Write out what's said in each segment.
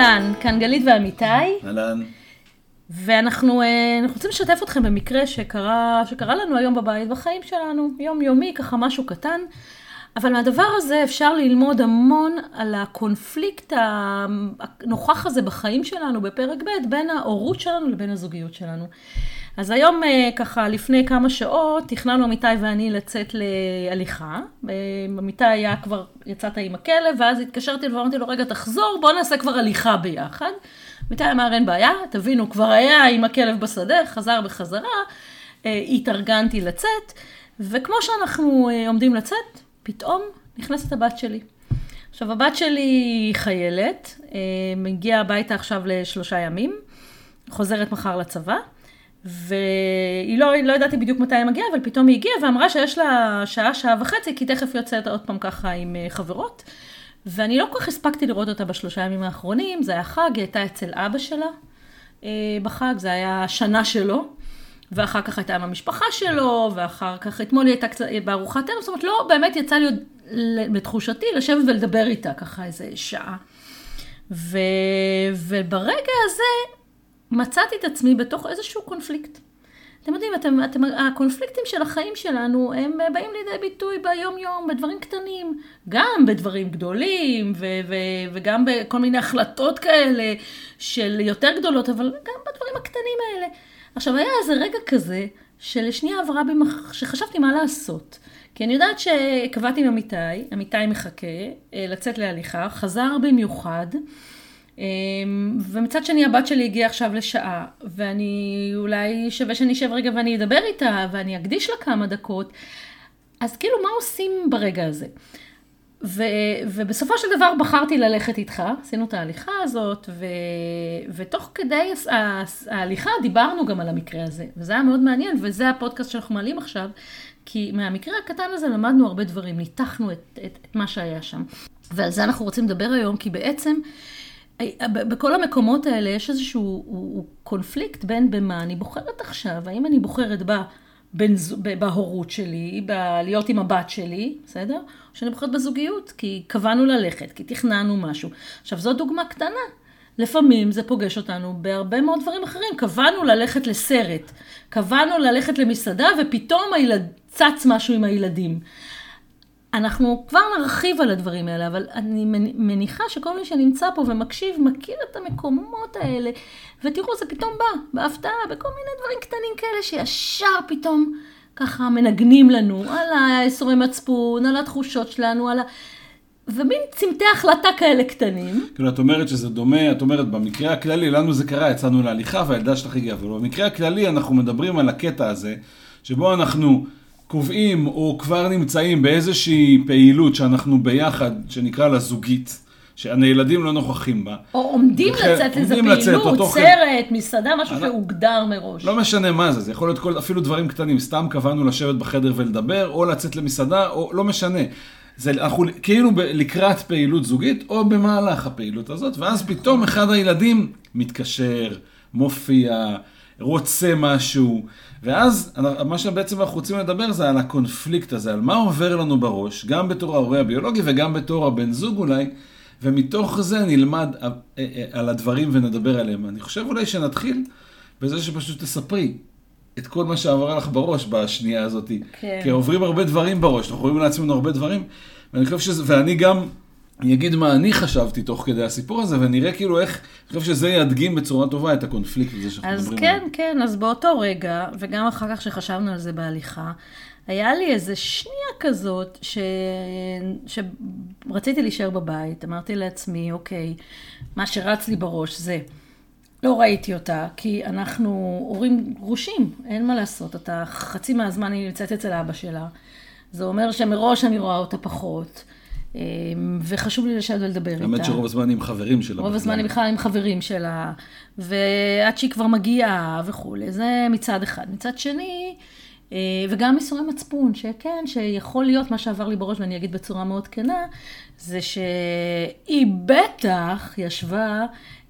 אהלן, כאן גלית ואמיתי, אהלן. ואנחנו אה, רוצים לשתף אתכם במקרה שקרה, שקרה לנו היום בבית, בחיים שלנו, יומיומי, ככה משהו קטן. אבל מהדבר הזה אפשר ללמוד המון על הקונפליקט הנוכח הזה בחיים שלנו בפרק ב', בין ההורות שלנו לבין הזוגיות שלנו. אז היום, אה, ככה, לפני כמה שעות, תכננו אמיתי ואני לצאת להליכה. אמיתי היה כבר, יצאת עם הכלב, ואז התקשרתי אליו ואמרתי לו, רגע, תחזור, בוא נעשה כבר הליכה ביחד. אמיתי אמר, אין בעיה, תבינו, כבר היה עם הכלב בשדה, חזר בחזרה, אה, התארגנתי לצאת, וכמו שאנחנו אה, עומדים לצאת, פתאום נכנסת הבת שלי. עכשיו, הבת שלי היא חיילת, מגיעה הביתה עכשיו לשלושה ימים, חוזרת מחר לצבא. והיא לא, לא ידעתי בדיוק מתי היא מגיעה, אבל פתאום היא הגיעה ואמרה שיש לה שעה, שעה וחצי, כי תכף יוצאת עוד פעם ככה עם אה, חברות. ואני לא כל כך הספקתי לראות אותה בשלושה ימים האחרונים, זה היה חג, היא הייתה אצל אבא שלה אה, בחג, זה היה שנה שלו. ואחר כך הייתה עם המשפחה שלו, ואחר כך, אתמול היא הייתה קצת בארוחת ערב, זאת אומרת, לא באמת יצא לי עוד, בתחושתי, לשבת ולדבר איתה ככה איזה שעה. ו, וברגע הזה מצאתי את עצמי בתוך איזשהו קונפליקט. אתם יודעים, אתם, אתם, הקונפליקטים של החיים שלנו, הם באים לידי ביטוי ביום-יום, בדברים קטנים, גם בדברים גדולים, ו, ו, וגם בכל מיני החלטות כאלה של יותר גדולות, אבל גם בדברים הקטנים האלה. עכשיו, היה איזה רגע כזה, שלשנייה עברה בי, שחשבתי מה לעשות. כי אני יודעת שקבעתי עם עמיתי, עמיתי מחכה אה, לצאת להליכה, חזר במיוחד. אמ, ומצד שני הבת שלי הגיעה עכשיו לשעה, ואני אולי שווה שאני אשב רגע ואני אדבר איתה, ואני אקדיש לה כמה דקות. אז כאילו, מה עושים ברגע הזה? ו, ובסופו של דבר בחרתי ללכת איתך, עשינו את ההליכה הזאת, ו, ותוך כדי ההליכה דיברנו גם על המקרה הזה, וזה היה מאוד מעניין, וזה הפודקאסט שאנחנו מעלים עכשיו, כי מהמקרה הקטן הזה למדנו הרבה דברים, ניתחנו את, את, את מה שהיה שם. ועל זה אנחנו רוצים לדבר היום, כי בעצם... בכל המקומות האלה יש איזשהו הוא, הוא קונפליקט בין במה אני בוחרת עכשיו, האם אני בוחרת בה, בין, בהורות שלי, בלהיות עם הבת שלי, בסדר? או שאני בוחרת בזוגיות, כי קבענו ללכת, כי תכננו משהו. עכשיו, זו דוגמה קטנה. לפעמים זה פוגש אותנו בהרבה מאוד דברים אחרים. קבענו ללכת לסרט, קבענו ללכת למסעדה, ופתאום הילד, צץ משהו עם הילדים. אנחנו כבר נרחיב על הדברים האלה, אבל אני מניחה שכל מי שנמצא פה ומקשיב, מכיר את המקומות האלה, ותראו, זה פתאום בא, בהפתעה, בכל מיני דברים קטנים כאלה, שישר פתאום ככה מנגנים לנו על האיסורי מצפון, על התחושות שלנו, על ה... ומין צמתי החלטה כאלה קטנים. כאילו, את אומרת שזה דומה, את אומרת, במקרה הכללי, לנו זה קרה, יצאנו להליכה והילדה שלך הגיעה, אבל במקרה הכללי אנחנו מדברים על הקטע הזה, שבו אנחנו... קובעים או כבר נמצאים באיזושהי פעילות שאנחנו ביחד, שנקרא לה זוגית, שהילדים לא נוכחים בה. או עומדים וכן, לצאת לאיזה פעילות, לצאת, סרט, מסעדה, משהו אני... שהוגדר מראש. לא משנה מה זה, זה יכול להיות כל, אפילו דברים קטנים, סתם קבענו לשבת בחדר ולדבר, או לצאת למסעדה, או לא משנה. זה, אנחנו כאילו ב, לקראת פעילות זוגית, או במהלך הפעילות הזאת, ואז פתאום אחד הילדים מתקשר, מופיע, רוצה משהו. ואז מה שבעצם אנחנו רוצים לדבר זה על הקונפליקט הזה, על מה עובר לנו בראש, גם בתור ההורה הביולוגי וגם בתור הבן זוג אולי, ומתוך זה נלמד אה, אה, על הדברים ונדבר עליהם. אני חושב אולי שנתחיל בזה שפשוט תספרי את כל מה שעבר לך בראש בשנייה הזאת. כן. כי עוברים הרבה דברים בראש, אנחנו רואים לעצמנו הרבה דברים, ואני חושב שזה, ואני גם אני אגיד מה אני חשבתי תוך כדי הסיפור הזה, ונראה כאילו איך, אני חושב שזה ידגים בצורה טובה את הקונפליקט הזה שאנחנו מדברים עליו. אז כן, כן, אז באותו רגע, וגם אחר כך שחשבנו על זה בהליכה, היה לי איזה שנייה כזאת, ש... שרציתי להישאר בבית, אמרתי לעצמי, אוקיי, מה שרץ לי בראש זה, לא ראיתי אותה, כי אנחנו הורים גרושים, אין מה לעשות, אתה חצי מהזמן אני נמצאת אצל אבא שלה, זה אומר שמראש אני רואה אותה פחות. אמ, וחשוב לי לשבת ולדבר איתה. האמת שרוב הזמן עם חברים שלה. רוב הזמן היא בכלל עם חברים שלה, ועד שהיא כבר מגיעה וכולי, זה מצד אחד. מצד שני, אה, וגם ייסורי מצפון, שכן, שיכול להיות מה שעבר לי בראש, ואני אגיד בצורה מאוד כנה, זה שהיא בטח ישבה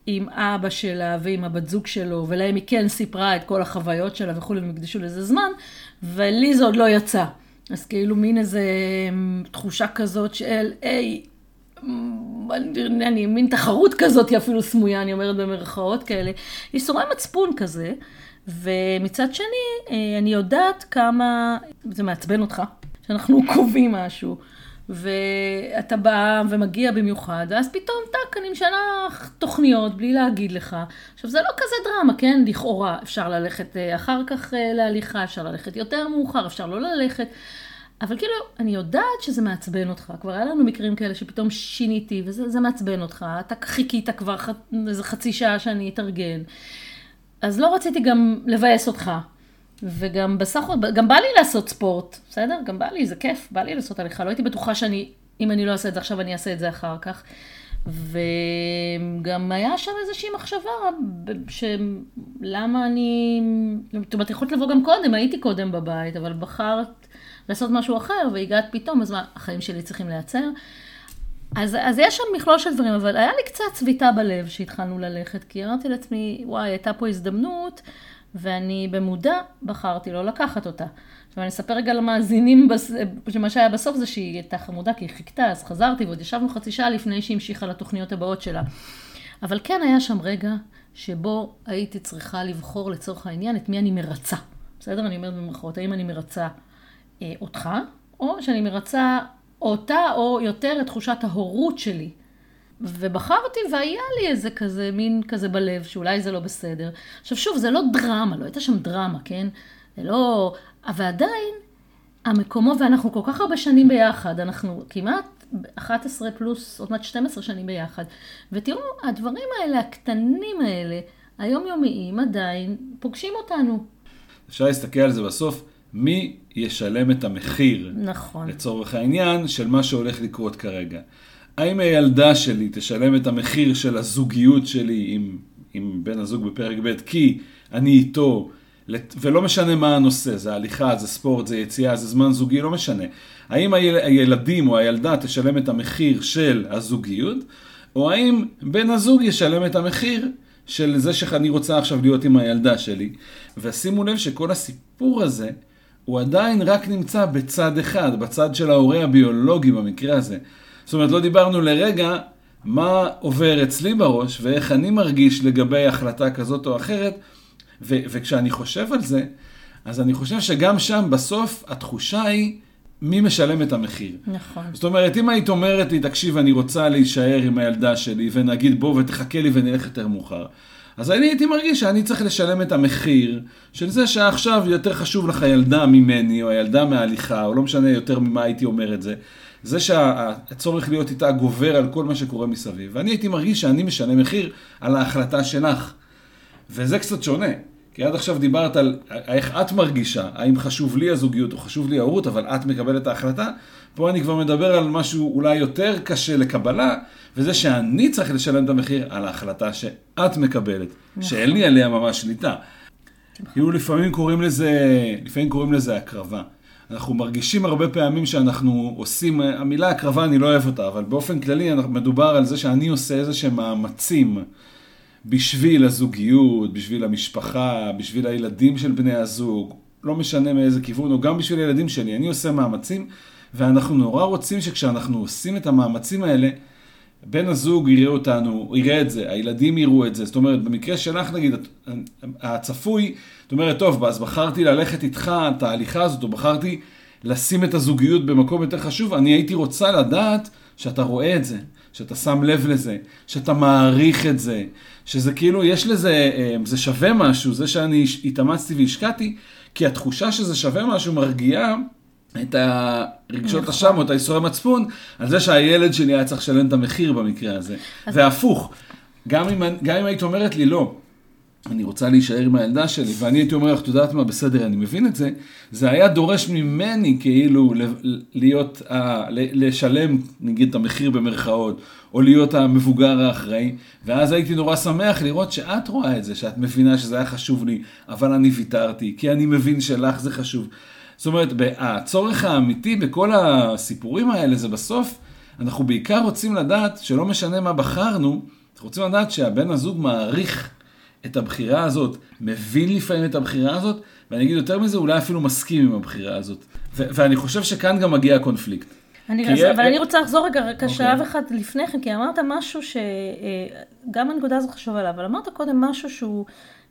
עם אבא שלה ועם הבת זוג שלו, ולהם היא כן סיפרה את כל החוויות שלה וכולי, והם הקדישו לזה זמן, ולי זה עוד לא יצא. אז כאילו מין איזה אמ, תחושה כזאת של, היי, אני, אני מין תחרות כזאת אפילו סמויה, אני אומרת במרכאות כאלה, ייסורי מצפון כזה, ומצד שני, אה, אני יודעת כמה, זה מעצבן אותך, שאנחנו קובעים משהו. ואתה בא ומגיע במיוחד, ואז פתאום, טאק, אני משנה תוכניות בלי להגיד לך. עכשיו, זה לא כזה דרמה, כן? לכאורה, אפשר ללכת אה, אחר כך אה, להליכה, אפשר ללכת יותר מאוחר, אפשר לא ללכת. אבל כאילו, אני יודעת שזה מעצבן אותך. כבר היה לנו מקרים כאלה שפתאום שיניתי, וזה מעצבן אותך. אתה חיכית כבר ח... איזה חצי שעה שאני אתארגן. אז לא רציתי גם לבאס אותך. וגם בסך הכל, גם בא לי לעשות ספורט, בסדר? גם בא לי, זה כיף, בא לי לעשות הליכה. לא הייתי בטוחה שאני, אם אני לא אעשה את זה עכשיו, אני אעשה את זה אחר כך. וגם היה שם איזושהי מחשבה, שלמה אני, זאת אומרת, יכולת לבוא גם קודם, הייתי קודם בבית, אבל בחרת לעשות משהו אחר, והגעת פתאום, אז מה, החיים שלי צריכים להיעצר? אז, אז יש שם מכלול של דברים, אבל היה לי קצת צביטה בלב שהתחלנו ללכת, כי אמרתי לעצמי, וואי, הייתה פה הזדמנות, ואני במודע בחרתי לא לקחת אותה. עכשיו אני אספר רגע למאזינים, שמה שהיה בסוף זה שהיא הייתה חמודה כי היא חיכתה, אז חזרתי ועוד ישבנו חצי שעה לפני שהיא המשיכה לתוכניות הבאות שלה. אבל כן היה שם רגע שבו הייתי צריכה לבחור לצורך העניין את מי אני מרצה. בסדר? אני אומרת במרכאות, האם אני מרצה אה, אותך, או שאני מרצה אותה, או יותר את תחושת ההורות שלי. ובחרתי והיה לי איזה כזה, מין כזה בלב, שאולי זה לא בסדר. עכשיו שוב, זה לא דרמה, לא הייתה שם דרמה, כן? זה לא... אבל עדיין, המקומות, ואנחנו כל כך הרבה שנים ביחד, אנחנו כמעט 11 פלוס, עוד מעט 12 שנים ביחד. ותראו, הדברים האלה, הקטנים האלה, היומיומיים, עדיין פוגשים אותנו. אפשר להסתכל על זה בסוף, מי ישלם את המחיר, נכון. לצורך העניין, של מה שהולך לקרות כרגע. האם הילדה שלי תשלם את המחיר של הזוגיות שלי עם, עם בן הזוג בפרק ב' כי אני איתו, ולא משנה מה הנושא, זה הליכה, זה ספורט, זה יציאה, זה זמן זוגי, לא משנה. האם היל, הילדים או הילדה תשלם את המחיר של הזוגיות, או האם בן הזוג ישלם את המחיר של זה שאני רוצה עכשיו להיות עם הילדה שלי. ושימו לב שכל הסיפור הזה, הוא עדיין רק נמצא בצד אחד, בצד של ההורה הביולוגי במקרה הזה. זאת אומרת, לא דיברנו לרגע מה עובר אצלי בראש ואיך אני מרגיש לגבי החלטה כזאת או אחרת, ו- וכשאני חושב על זה, אז אני חושב שגם שם בסוף התחושה היא מי משלם את המחיר. נכון. זאת אומרת, אם היית אומרת לי, תקשיב, אני רוצה להישאר עם הילדה שלי, ונגיד בוא ותחכה לי ונלך יותר מאוחר. אז אני הייתי מרגיש שאני צריך לשלם את המחיר של זה שעכשיו יותר חשוב לך ילדה ממני, או הילדה מההליכה, או לא משנה יותר ממה הייתי אומר את זה. זה שהצורך להיות איתה גובר על כל מה שקורה מסביב. ואני הייתי מרגיש שאני משנה מחיר על ההחלטה שלך. וזה קצת שונה. כי עד עכשיו דיברת על איך את מרגישה, האם חשוב לי הזוגיות או חשוב לי ההורות, אבל את מקבלת את ההחלטה. פה אני כבר מדבר על משהו אולי יותר קשה לקבלה, וזה שאני צריך לשלם את המחיר על ההחלטה שאת מקבלת, נכון. שאין לי עליה ממש שליטה. כאילו לפעמים קוראים לזה, לפעמים קוראים לזה הקרבה. אנחנו מרגישים הרבה פעמים שאנחנו עושים, המילה הקרבה אני לא אוהב אותה, אבל באופן כללי מדובר על זה שאני עושה איזה שהם מאמצים בשביל הזוגיות, בשביל המשפחה, בשביל הילדים של בני הזוג, לא משנה מאיזה כיוון, או גם בשביל הילדים שלי, אני עושה מאמצים, ואנחנו נורא רוצים שכשאנחנו עושים את המאמצים האלה, בן הזוג יראה אותנו, יראה את זה, הילדים יראו את זה. זאת אומרת, במקרה שלך נגיד, הצפוי, זאת אומרת, טוב, אז בחרתי ללכת איתך את ההליכה הזאת, או בחרתי לשים את הזוגיות במקום יותר חשוב, אני הייתי רוצה לדעת שאתה רואה את זה, שאתה שם לב לזה, שאתה מעריך את זה, שזה כאילו, יש לזה, אה, זה שווה משהו, זה שאני התאמצתי והשקעתי, כי התחושה שזה שווה משהו מרגיעה את הרגשות נכון. אשם או את האיסורי מצפון, על זה שהילד שלי היה צריך לשלם את המחיר במקרה הזה. והפוך, גם אם, גם אם היית אומרת לי, לא, אני רוצה להישאר עם הילדה שלי, ואני הייתי אומר לך, את יודעת מה, בסדר, אני מבין את זה, זה היה דורש ממני כאילו להיות, אה, לשלם, נגיד, את המחיר במרכאות, או להיות המבוגר האחראי, ואז הייתי נורא שמח לראות שאת רואה את זה, שאת מבינה שזה היה חשוב לי, אבל אני ויתרתי, כי אני מבין שלך זה חשוב. זאת אומרת, הצורך האמיתי בכל הסיפורים האלה זה בסוף, אנחנו בעיקר רוצים לדעת שלא משנה מה בחרנו, אנחנו רוצים לדעת שהבן הזוג מעריך את הבחירה הזאת, מבין לפעמים את הבחירה הזאת, ואני אגיד יותר מזה, אולי אפילו מסכים עם הבחירה הזאת. ו- ואני חושב שכאן גם מגיע הקונפליקט. אני, יהיה- אבל אני רוצה לחזור רגע, רק שלב אוקיי. אחד לפני כן, כי אמרת משהו שגם הנקודה הזאת חשוב עליו, אבל אמרת קודם משהו שהוא,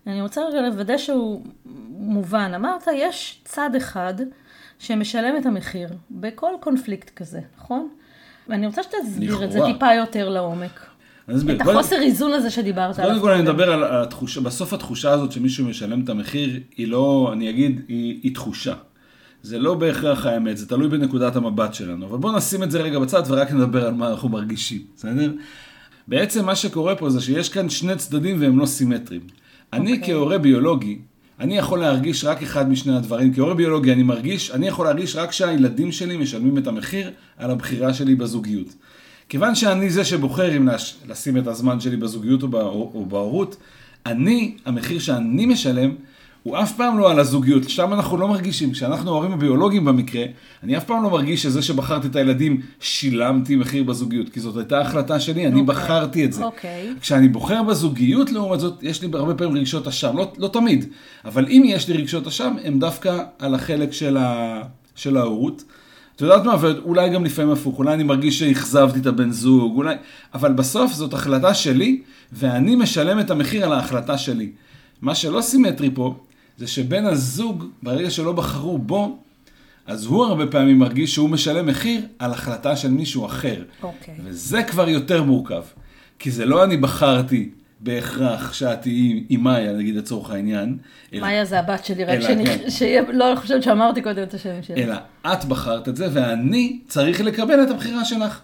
אני רוצה רגע לוודא שהוא מובן. אמרת, יש צד אחד שמשלם את המחיר בכל קונפליקט כזה, נכון? ואני רוצה שתסביר את זה. טיפה יותר לעומק. אסביר. את החוסר איזון הזה שדיברת עליו. קודם כל אני מדבר על התחושה, בסוף התחושה הזאת שמישהו משלם את המחיר, היא לא, אני אגיד, היא, היא תחושה. זה לא בהכרח האמת, זה תלוי בנקודת המבט שלנו. אבל בואו נשים את זה רגע בצד ורק נדבר על מה אנחנו מרגישים, בסדר? בעצם מה שקורה פה זה שיש כאן שני צדדים והם לא סימטריים. אני אוקיי. כהורה ביולוגי, אני יכול להרגיש רק אחד משני הדברים. כהורה ביולוגי אני מרגיש, אני יכול להרגיש רק שהילדים שלי משלמים את המחיר על הבחירה שלי בזוגיות. כיוון שאני זה שבוחר אם לש- לשים את הזמן שלי בזוגיות או בהורות, אני, המחיר שאני משלם, הוא אף פעם לא על הזוגיות, שם אנחנו לא מרגישים. כשאנחנו ההורים הביולוגיים במקרה, אני אף פעם לא מרגיש שזה שבחרתי את הילדים, שילמתי מחיר בזוגיות, כי זאת הייתה החלטה שלי, אני אוקיי. בחרתי את זה. אוקיי. כשאני בוחר בזוגיות, לעומת זאת, יש לי הרבה פעמים רגשות אשם, לא, לא תמיד, אבל אם יש לי רגשות אשם, הם דווקא על החלק של, ה, של ההורות. את יודעת מה, ואולי גם לפעמים הפוך, אולי אני מרגיש שאכזבתי את הבן זוג, אולי, אבל בסוף זאת החלטה שלי, ואני משלם את המחיר על ההחלטה שלי. מה שלא סימטרי פה, זה שבן הזוג, ברגע שלא בחרו בו, אז הוא הרבה פעמים מרגיש שהוא משלם מחיר על החלטה של מישהו אחר. אוקיי. וזה כבר יותר מורכב. כי זה לא אני בחרתי בהכרח שאת תהיי עם מאיה, נגיד לצורך העניין, אלא, מאיה זה הבת שלי, רק שאני, כן. שיהיה, לא, חושבת שאמרתי קודם את השם שלי. אלא את בחרת את זה, ואני צריך לקבל את הבחירה שלך.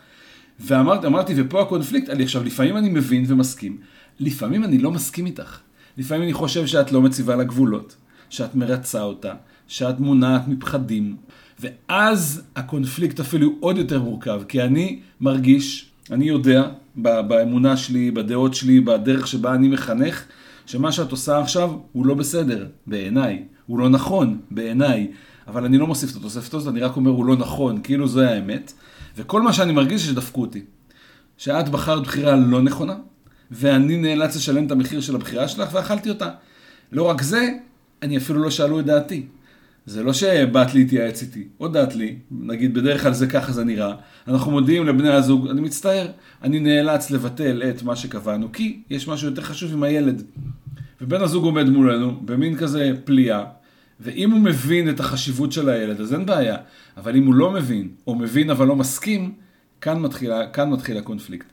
ואמרתי, אמרתי, ופה הקונפליקט, אני עכשיו, לפעמים אני מבין ומסכים, לפעמים אני לא מסכים איתך. לפעמים אני חושב שאת לא מציבה לה גבולות, שאת מרצה אותה, שאת מונעת מפחדים. ואז הקונפליקט אפילו עוד יותר מורכב, כי אני מרגיש, אני יודע, באמונה שלי, בדעות שלי, בדרך שבה אני מחנך, שמה שאת עושה עכשיו הוא לא בסדר, בעיניי. הוא לא נכון, בעיניי. אבל אני לא מוסיף את התוספת הזאת, אני רק אומר הוא לא נכון, כאילו זו האמת. וכל מה שאני מרגיש זה שדפקו אותי. שאת בחרת בחירה לא נכונה, ואני נאלץ לשלם את המחיר של הבחירה שלך, ואכלתי אותה. לא רק זה, אני אפילו לא שאלו את דעתי. זה לא שבאת להתייעץ איתי, הודעת לי, נגיד בדרך כלל זה ככה זה נראה, אנחנו מודיעים לבני הזוג, אני מצטער, אני נאלץ לבטל את מה שקבענו, כי יש משהו יותר חשוב עם הילד. ובן הזוג עומד מולנו במין כזה פליאה, ואם הוא מבין את החשיבות של הילד, אז אין בעיה. אבל אם הוא לא מבין, או מבין אבל לא מסכים, כאן מתחיל, כאן מתחיל הקונפליקט.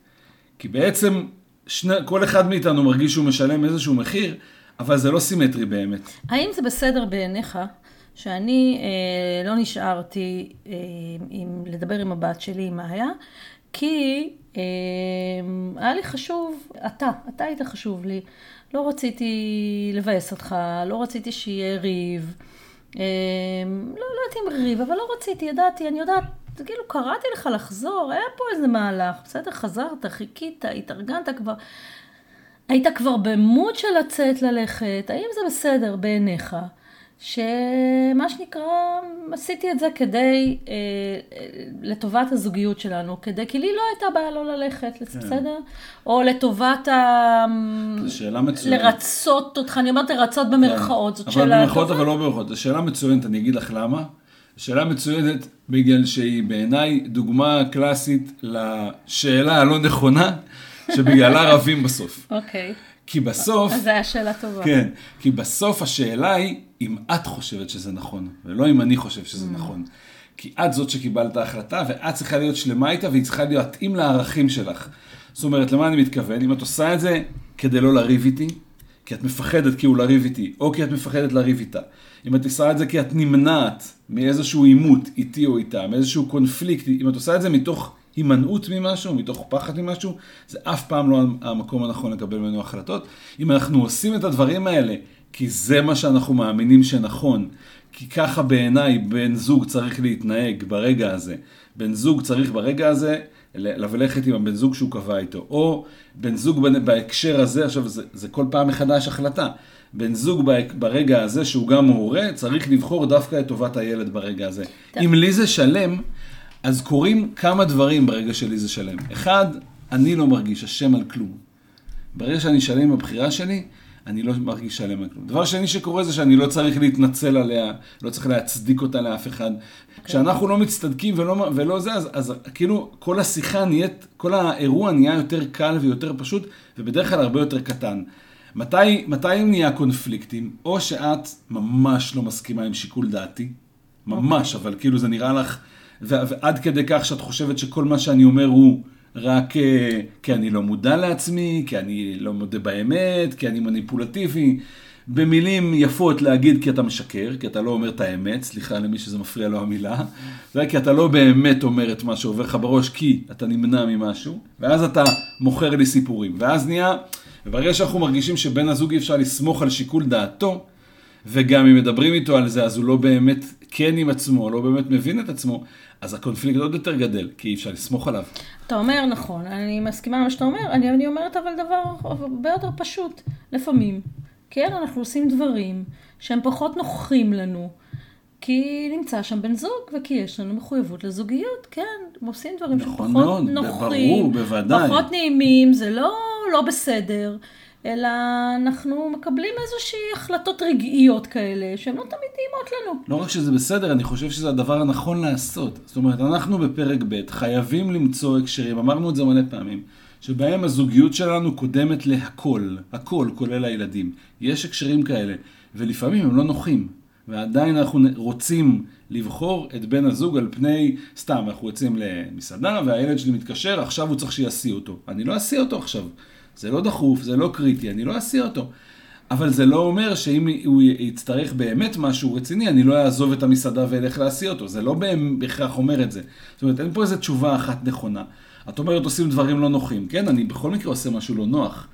כי בעצם שני, כל אחד מאיתנו מרגיש שהוא משלם איזשהו מחיר, אבל זה לא סימטרי באמת. האם זה בסדר בעיניך שאני אה, לא נשארתי אה, עם, לדבר עם הבת שלי, עם מאיה, כי אה, היה לי חשוב, אתה, אתה היית חשוב לי. לא רציתי לבאס אותך, לא רציתי שיהיה ריב. אה, לא, לא יודעת אם ריב, אבל לא רציתי, ידעתי, אני יודעת, כאילו קראתי לך לחזור, היה פה איזה מהלך, בסדר, חזרת, חיכית, התארגנת כבר. היית כבר במוד של לצאת ללכת, האם זה בסדר בעיניך? שמה שנקרא, עשיתי את זה כדי, אה, לטובת הזוגיות שלנו, כדי, כי לי לא הייתה בעיה לא ללכת, בסדר? או לטובת ה... שאלה מצוינת. לרצות אותך, אני אומרת לרצות במרכאות, זאת אבל שאלה במרכאות טובה. אבל לא במרכאות. זו שאלה מצוינת, אני אגיד לך למה. שאלה מצוינת בגלל שהיא בעיניי דוגמה קלאסית לשאלה הלא נכונה, שבגללה רבים בסוף. אוקיי, כי בסוף, אז זו הייתה שאלה טובה. כן, כי בסוף השאלה היא אם את חושבת שזה נכון, ולא אם אני חושב שזה Mm. נכון. כי את זאת שקיבלת ההחלטה, ואת צריכה להיות שלמה איתה, והיא צריכה להתאים לערכים שלך. זאת אומרת, למה אני מתכוון? אם את עושה את זה כדי לא לריב איתי, כי את מפחדת כאילו לריב איתי, או כי את מפחדת לריב איתה. אם את עושה את זה כי את נמנעת מאיזשהו עימות איתי או איתה, מאיזשהו קונפליקט, אם את עושה את זה מתוך הימנעות ממשהו, מתוך פחד ממשהו, זה אף פעם לא המקום הנכון לקבל ממנו החלטות. אם אנחנו עושים את הדברים האלה, כי זה מה שאנחנו מאמינים שנכון, כי ככה בעיניי בן זוג צריך להתנהג ברגע הזה. בן זוג צריך ברגע הזה ללכת עם הבן זוג שהוא קבע איתו. או בן זוג בהקשר הזה, עכשיו זה, זה כל פעם מחדש החלטה. בן זוג ברגע הזה שהוא גם הורה, צריך לבחור דווקא את טובת הילד ברגע הזה. אם לי זה שלם, אז קורים כמה דברים ברגע שלי זה שלם. אחד, אני לא מרגיש אשם על כלום. ברגע שאני שלם עם הבחירה שלי, אני לא מרגיש שלם על כלום. דבר שני שקורה זה שאני לא צריך להתנצל עליה, לא צריך להצדיק אותה לאף אחד. Okay. כשאנחנו לא מצטדקים ולא, ולא זה, אז, אז כאילו כל השיחה נהיית, כל האירוע נהיה יותר קל ויותר פשוט, ובדרך כלל הרבה יותר קטן. מתי, מתי נהיה קונפליקטים? או שאת ממש לא מסכימה עם שיקול דעתי, ממש, okay. אבל כאילו זה נראה לך, ועד כדי כך שאת חושבת שכל מה שאני אומר הוא רק אה, כי אני לא מודע לעצמי, כי אני לא מודה באמת, כי אני מניפולטיבי. במילים יפות להגיד כי אתה משקר, כי אתה לא אומר את האמת, סליחה למי שזה מפריע לו המילה, זה כי אתה לא באמת אומר את מה שעובר לך בראש, כי אתה נמנע ממשהו, ואז אתה מוכר לי סיפורים. ואז נהיה, וברגע שאנחנו מרגישים שבן הזוג אי אפשר לסמוך על שיקול דעתו, וגם אם מדברים איתו על זה, אז הוא לא באמת כן עם עצמו, לא באמת מבין את עצמו, אז הקונפליקט עוד יותר גדל, כי אי אפשר לסמוך עליו. אתה אומר נכון, אני מסכימה עם מה שאתה אומר, אני, אני אומרת אבל דבר הרבה יותר פשוט. לפעמים, כן, אנחנו עושים דברים שהם פחות נוחים לנו, כי נמצא שם בן זוג, וכי יש לנו מחויבות לזוגיות, כן, עושים דברים נכון שפחות מאוד, נוחים, ברור, בוודאי. פחות נעימים, זה לא לא בסדר. אלא אנחנו מקבלים איזושהי החלטות רגעיות כאלה, שהן לא תמיד טעימות לנו. לא רק שזה בסדר, אני חושב שזה הדבר הנכון לעשות. זאת אומרת, אנחנו בפרק ב' חייבים למצוא הקשרים, אמרנו את זה מלא פעמים, שבהם הזוגיות שלנו קודמת להכל, הכל, כולל הילדים. יש הקשרים כאלה, ולפעמים הם לא נוחים. ועדיין אנחנו רוצים לבחור את בן הזוג על פני, סתם, אנחנו יוצאים למסעדה והילד שלי מתקשר, עכשיו הוא צריך שיסיע אותו. אני לא אסיע אותו עכשיו. זה לא דחוף, זה לא קריטי, אני לא אסיע אותו. אבל זה לא אומר שאם הוא יצטרך באמת משהו רציני, אני לא אעזוב את המסעדה ואלך להסיע אותו. זה לא בהכרח אומר את זה. זאת אומרת, אין פה איזו תשובה אחת נכונה. את אומרת, עושים דברים לא נוחים. כן, אני בכל מקרה עושה משהו לא נוח.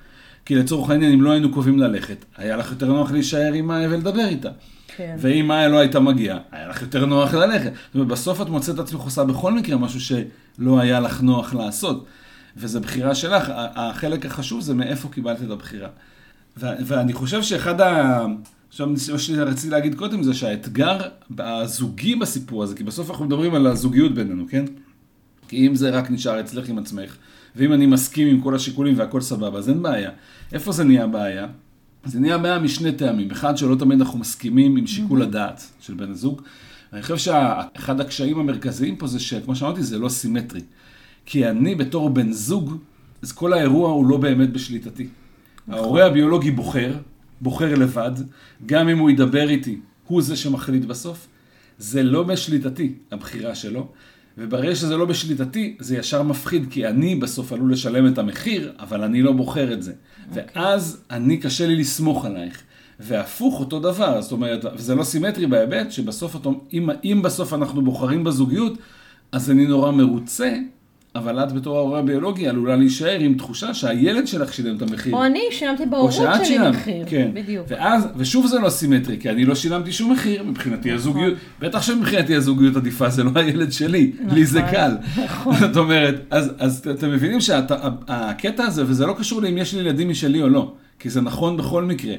כי לצורך העניין, אם לא היינו קובעים ללכת, היה לך יותר נוח להישאר עם מאיה ולדבר איתה. כן. ואם מאיה לא הייתה מגיעה, היה לך יותר נוח ללכת. זאת אומרת, בסוף את מוצאת את עצמך עושה בכל מקרה משהו שלא היה לך נוח לעשות. וזו בחירה שלך. החלק החשוב זה מאיפה קיבלת את הבחירה. ואני חושב שאחד ה... עכשיו, מה שרציתי להגיד קודם זה שהאתגר הזוגי בסיפור הזה, כי בסוף אנחנו מדברים על הזוגיות בינינו, כן? כי אם זה רק נשאר אצלך עם עצמך, ואם אני מסכים עם כל השיקולים והכל סבבה, אז אין בעיה. איפה זה נהיה בעיה? זה נהיה בעיה משני טעמים. אחד, שלא תמיד אנחנו מסכימים עם שיקול הדעת של בן הזוג. אני חושב שאחד הקשיים המרכזיים פה זה שכמו שאמרתי, זה לא סימטרי. כי אני בתור בן זוג, אז כל האירוע הוא לא באמת בשליטתי. ההורה הביולוגי בוחר, בוחר לבד, גם אם הוא ידבר איתי, הוא זה שמחליט בסוף. זה לא בשליטתי, הבחירה שלו. וברגע שזה לא בשליטתי, זה ישר מפחיד, כי אני בסוף עלול לשלם את המחיר, אבל אני לא בוחר את זה. Okay. אוקיי. ואז אני, קשה לי לסמוך עלייך. והפוך אותו דבר, זאת אומרת, וזה לא סימטרי בהיבט שבסוף, אם, אם בסוף אנחנו בוחרים בזוגיות, אז אני נורא מרוצה, אבל את בתור ההורה הביולוגי עלולה להישאר עם תחושה שהילד שלך שילם את המחיר. או אני שילמתי בהורות שלי שילמת, מחיר. כן. בדיוק. ואז, ושוב זה לא סימטרי, כי אני לא שילמתי שום מחיר, מבחינתי נכון. הזוגיות, בטח שמבחינתי הזוגיות עדיפה, זה לא הילד שלי, נכון, לי זה קל. נכון. זאת אומרת, אז, אז אתם מבינים שהקטע הזה, וזה לא קשור לאם יש לי ילדים משלי או לא, כי זה נכון בכל מקרה.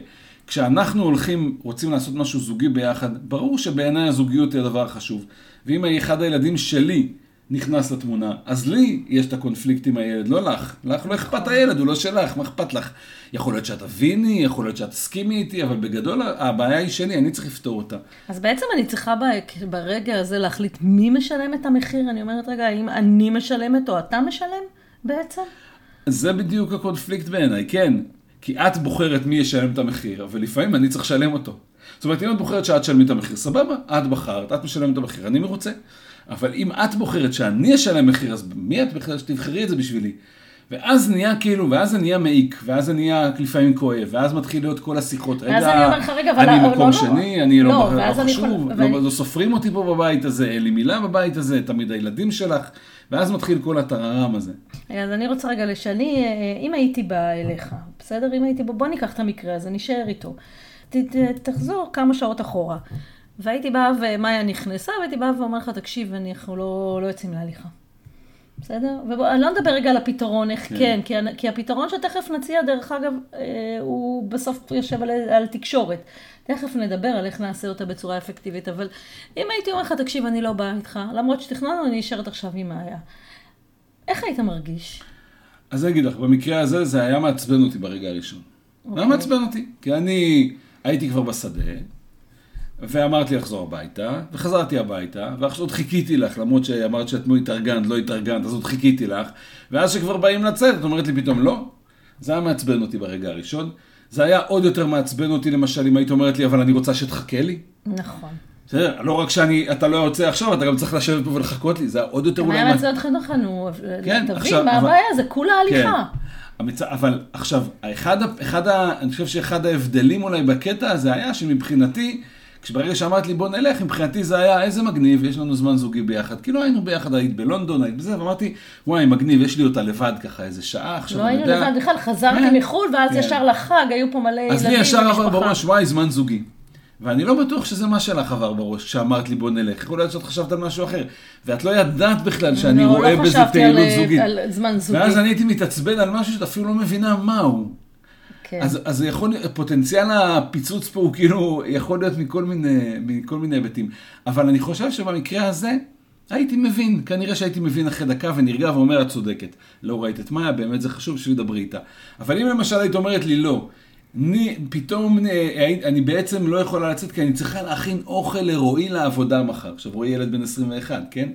כשאנחנו הולכים, רוצים לעשות משהו זוגי ביחד, ברור שבעיניי הזוגיות היא הדבר החשוב. ואם אחד הילדים שלי נכנס לתמונה. אז לי יש את הקונפליקט עם הילד, לא לך. לך לא אכפת הילד, הוא לא שלך, מה אכפת לך? יכול להיות שאת תביני, יכול להיות שאת תסכימי איתי, אבל בגדול הבעיה היא שלי, אני צריך לפתור אותה. אז בעצם אני צריכה ברגע הזה להחליט מי משלם את המחיר? אני אומרת, רגע, האם אני משלמת או אתה משלם בעצם? זה בדיוק הקונפליקט בעיניי, כן. כי את בוחרת מי ישלם את המחיר, אבל לפעמים אני צריך לשלם אותו. זאת אומרת, אם את בוחרת שאת תשלמי את המחיר, סבבה, את בחרת, את משלמת את המחיר, אני מרוצה. אבל אם את בוחרת שאני אשלם מחיר, אז מי את בכלל שתבחרי את זה בשבילי? ואז נהיה כאילו, ואז זה נהיה מעיק, ואז זה נהיה לפעמים כואב, ואז מתחיל להיות כל השיחות. רגע, אני אומר לך, רגע, אבל... אני מקום לא, שני, לא. אני לא, לא, לא חשוב, לא, לא סופרים אותי פה בבית הזה, אין לי מילה בבית הזה, תמיד הילדים שלך, ואז מתחיל כל הטררם הזה. אז אני רוצה רגע לשני, אה, אם הייתי באה אליך, בסדר? אם הייתי בא, בוא ניקח את המקרה הזה, נשאר איתו. ת, ת, תחזור כמה שעות אחורה. והייתי באה, ומאיה נכנסה, והייתי באה ואומרת לך, תקשיב, אנחנו לא, לא יוצאים להליכה. בסדר? ואני לא נדבר רגע על הפתרון, איך כן, כן כי, כי הפתרון שתכף נציע, דרך אגב, אה, הוא בסוף יושב על, על תקשורת. תכף נדבר על איך נעשה אותה בצורה אפקטיבית, אבל אם הייתי אומר לך, תקשיב, אני לא באה איתך, למרות שתכננו, אני נשארת עכשיו עם מאיה. איך היית מרגיש? אז אני אגיד לך, במקרה הזה זה היה מעצבן אותי ברגע הראשון. זה היה מעצבן אותי, כי אני הייתי כבר בשדה, ואמרת לי לחזור הביתה, וחזרתי הביתה, ועכשיו עוד חיכיתי לך, למרות שאמרת שאתמול התארגנת, לא התארגנת, אז עוד חיכיתי לך, ואז שכבר באים לצאת, את אומרת לי פתאום לא. זה היה מעצבן אותי ברגע הראשון. זה היה עוד יותר מעצבן אותי, למשל, אם היית אומרת לי, אבל אני רוצה שתחכה לי. נכון. בסדר, לא רק שאתה לא יוצא עכשיו, אתה גם צריך לשבת פה ולחכות לי, זה היה עוד יותר אולי... היה מעצ- מעצבן אותך נכון, כן, תבין מה הבעיה, זה כולה הליכה. המצ... אבל עכשיו, אחד. אני חושב שאחד ההבדלים אולי בקטע הזה היה שמבחינתי, כשברגע שאמרת לי בוא נלך, מבחינתי זה היה איזה מגניב, יש לנו זמן זוגי ביחד. כאילו היינו ביחד, היית בלונדון, היית בזה, ואמרתי, וואי, מגניב, יש לי אותה לבד ככה איזה שעה, עכשיו לא היינו. לבד בכלל, חזרתי כן, מחו"ל, ואז כן. ישר לחג, היו פה מלא ילדים אז לי ישר עבר. בראש, וואי, זמן זוגי. ואני לא בטוח שזה מה שלך עבר בראש, כשאמרת לי בוא נלך. יכול להיות שאת חשבת על משהו אחר. ואת לא ידעת בכלל שאני לא, רואה לא בזה חשבתי על- פעילות זוגית. על זמן זוגי. ואז אני הייתי מתעצבן על משהו שאת אפילו לא מבינה מהו. כן. אז, אז יכול, פוטנציאל הפיצוץ פה הוא כאילו, יכול להיות מכל מיני, מכל מיני היבטים. אבל אני חושב שבמקרה הזה, הייתי מבין, כנראה שהייתי מבין אחרי דקה ונרגע ואומר, את צודקת. לא ראית את מאיה, באמת זה חשוב שתדברי איתה. אבל אם למשל היית אומרת לי, לא, אני, פתאום אה, אני בעצם לא יכולה לצאת כי אני צריכה להכין אוכל לרועי לעבודה מחר. עכשיו, רועי ילד בן 21, כן?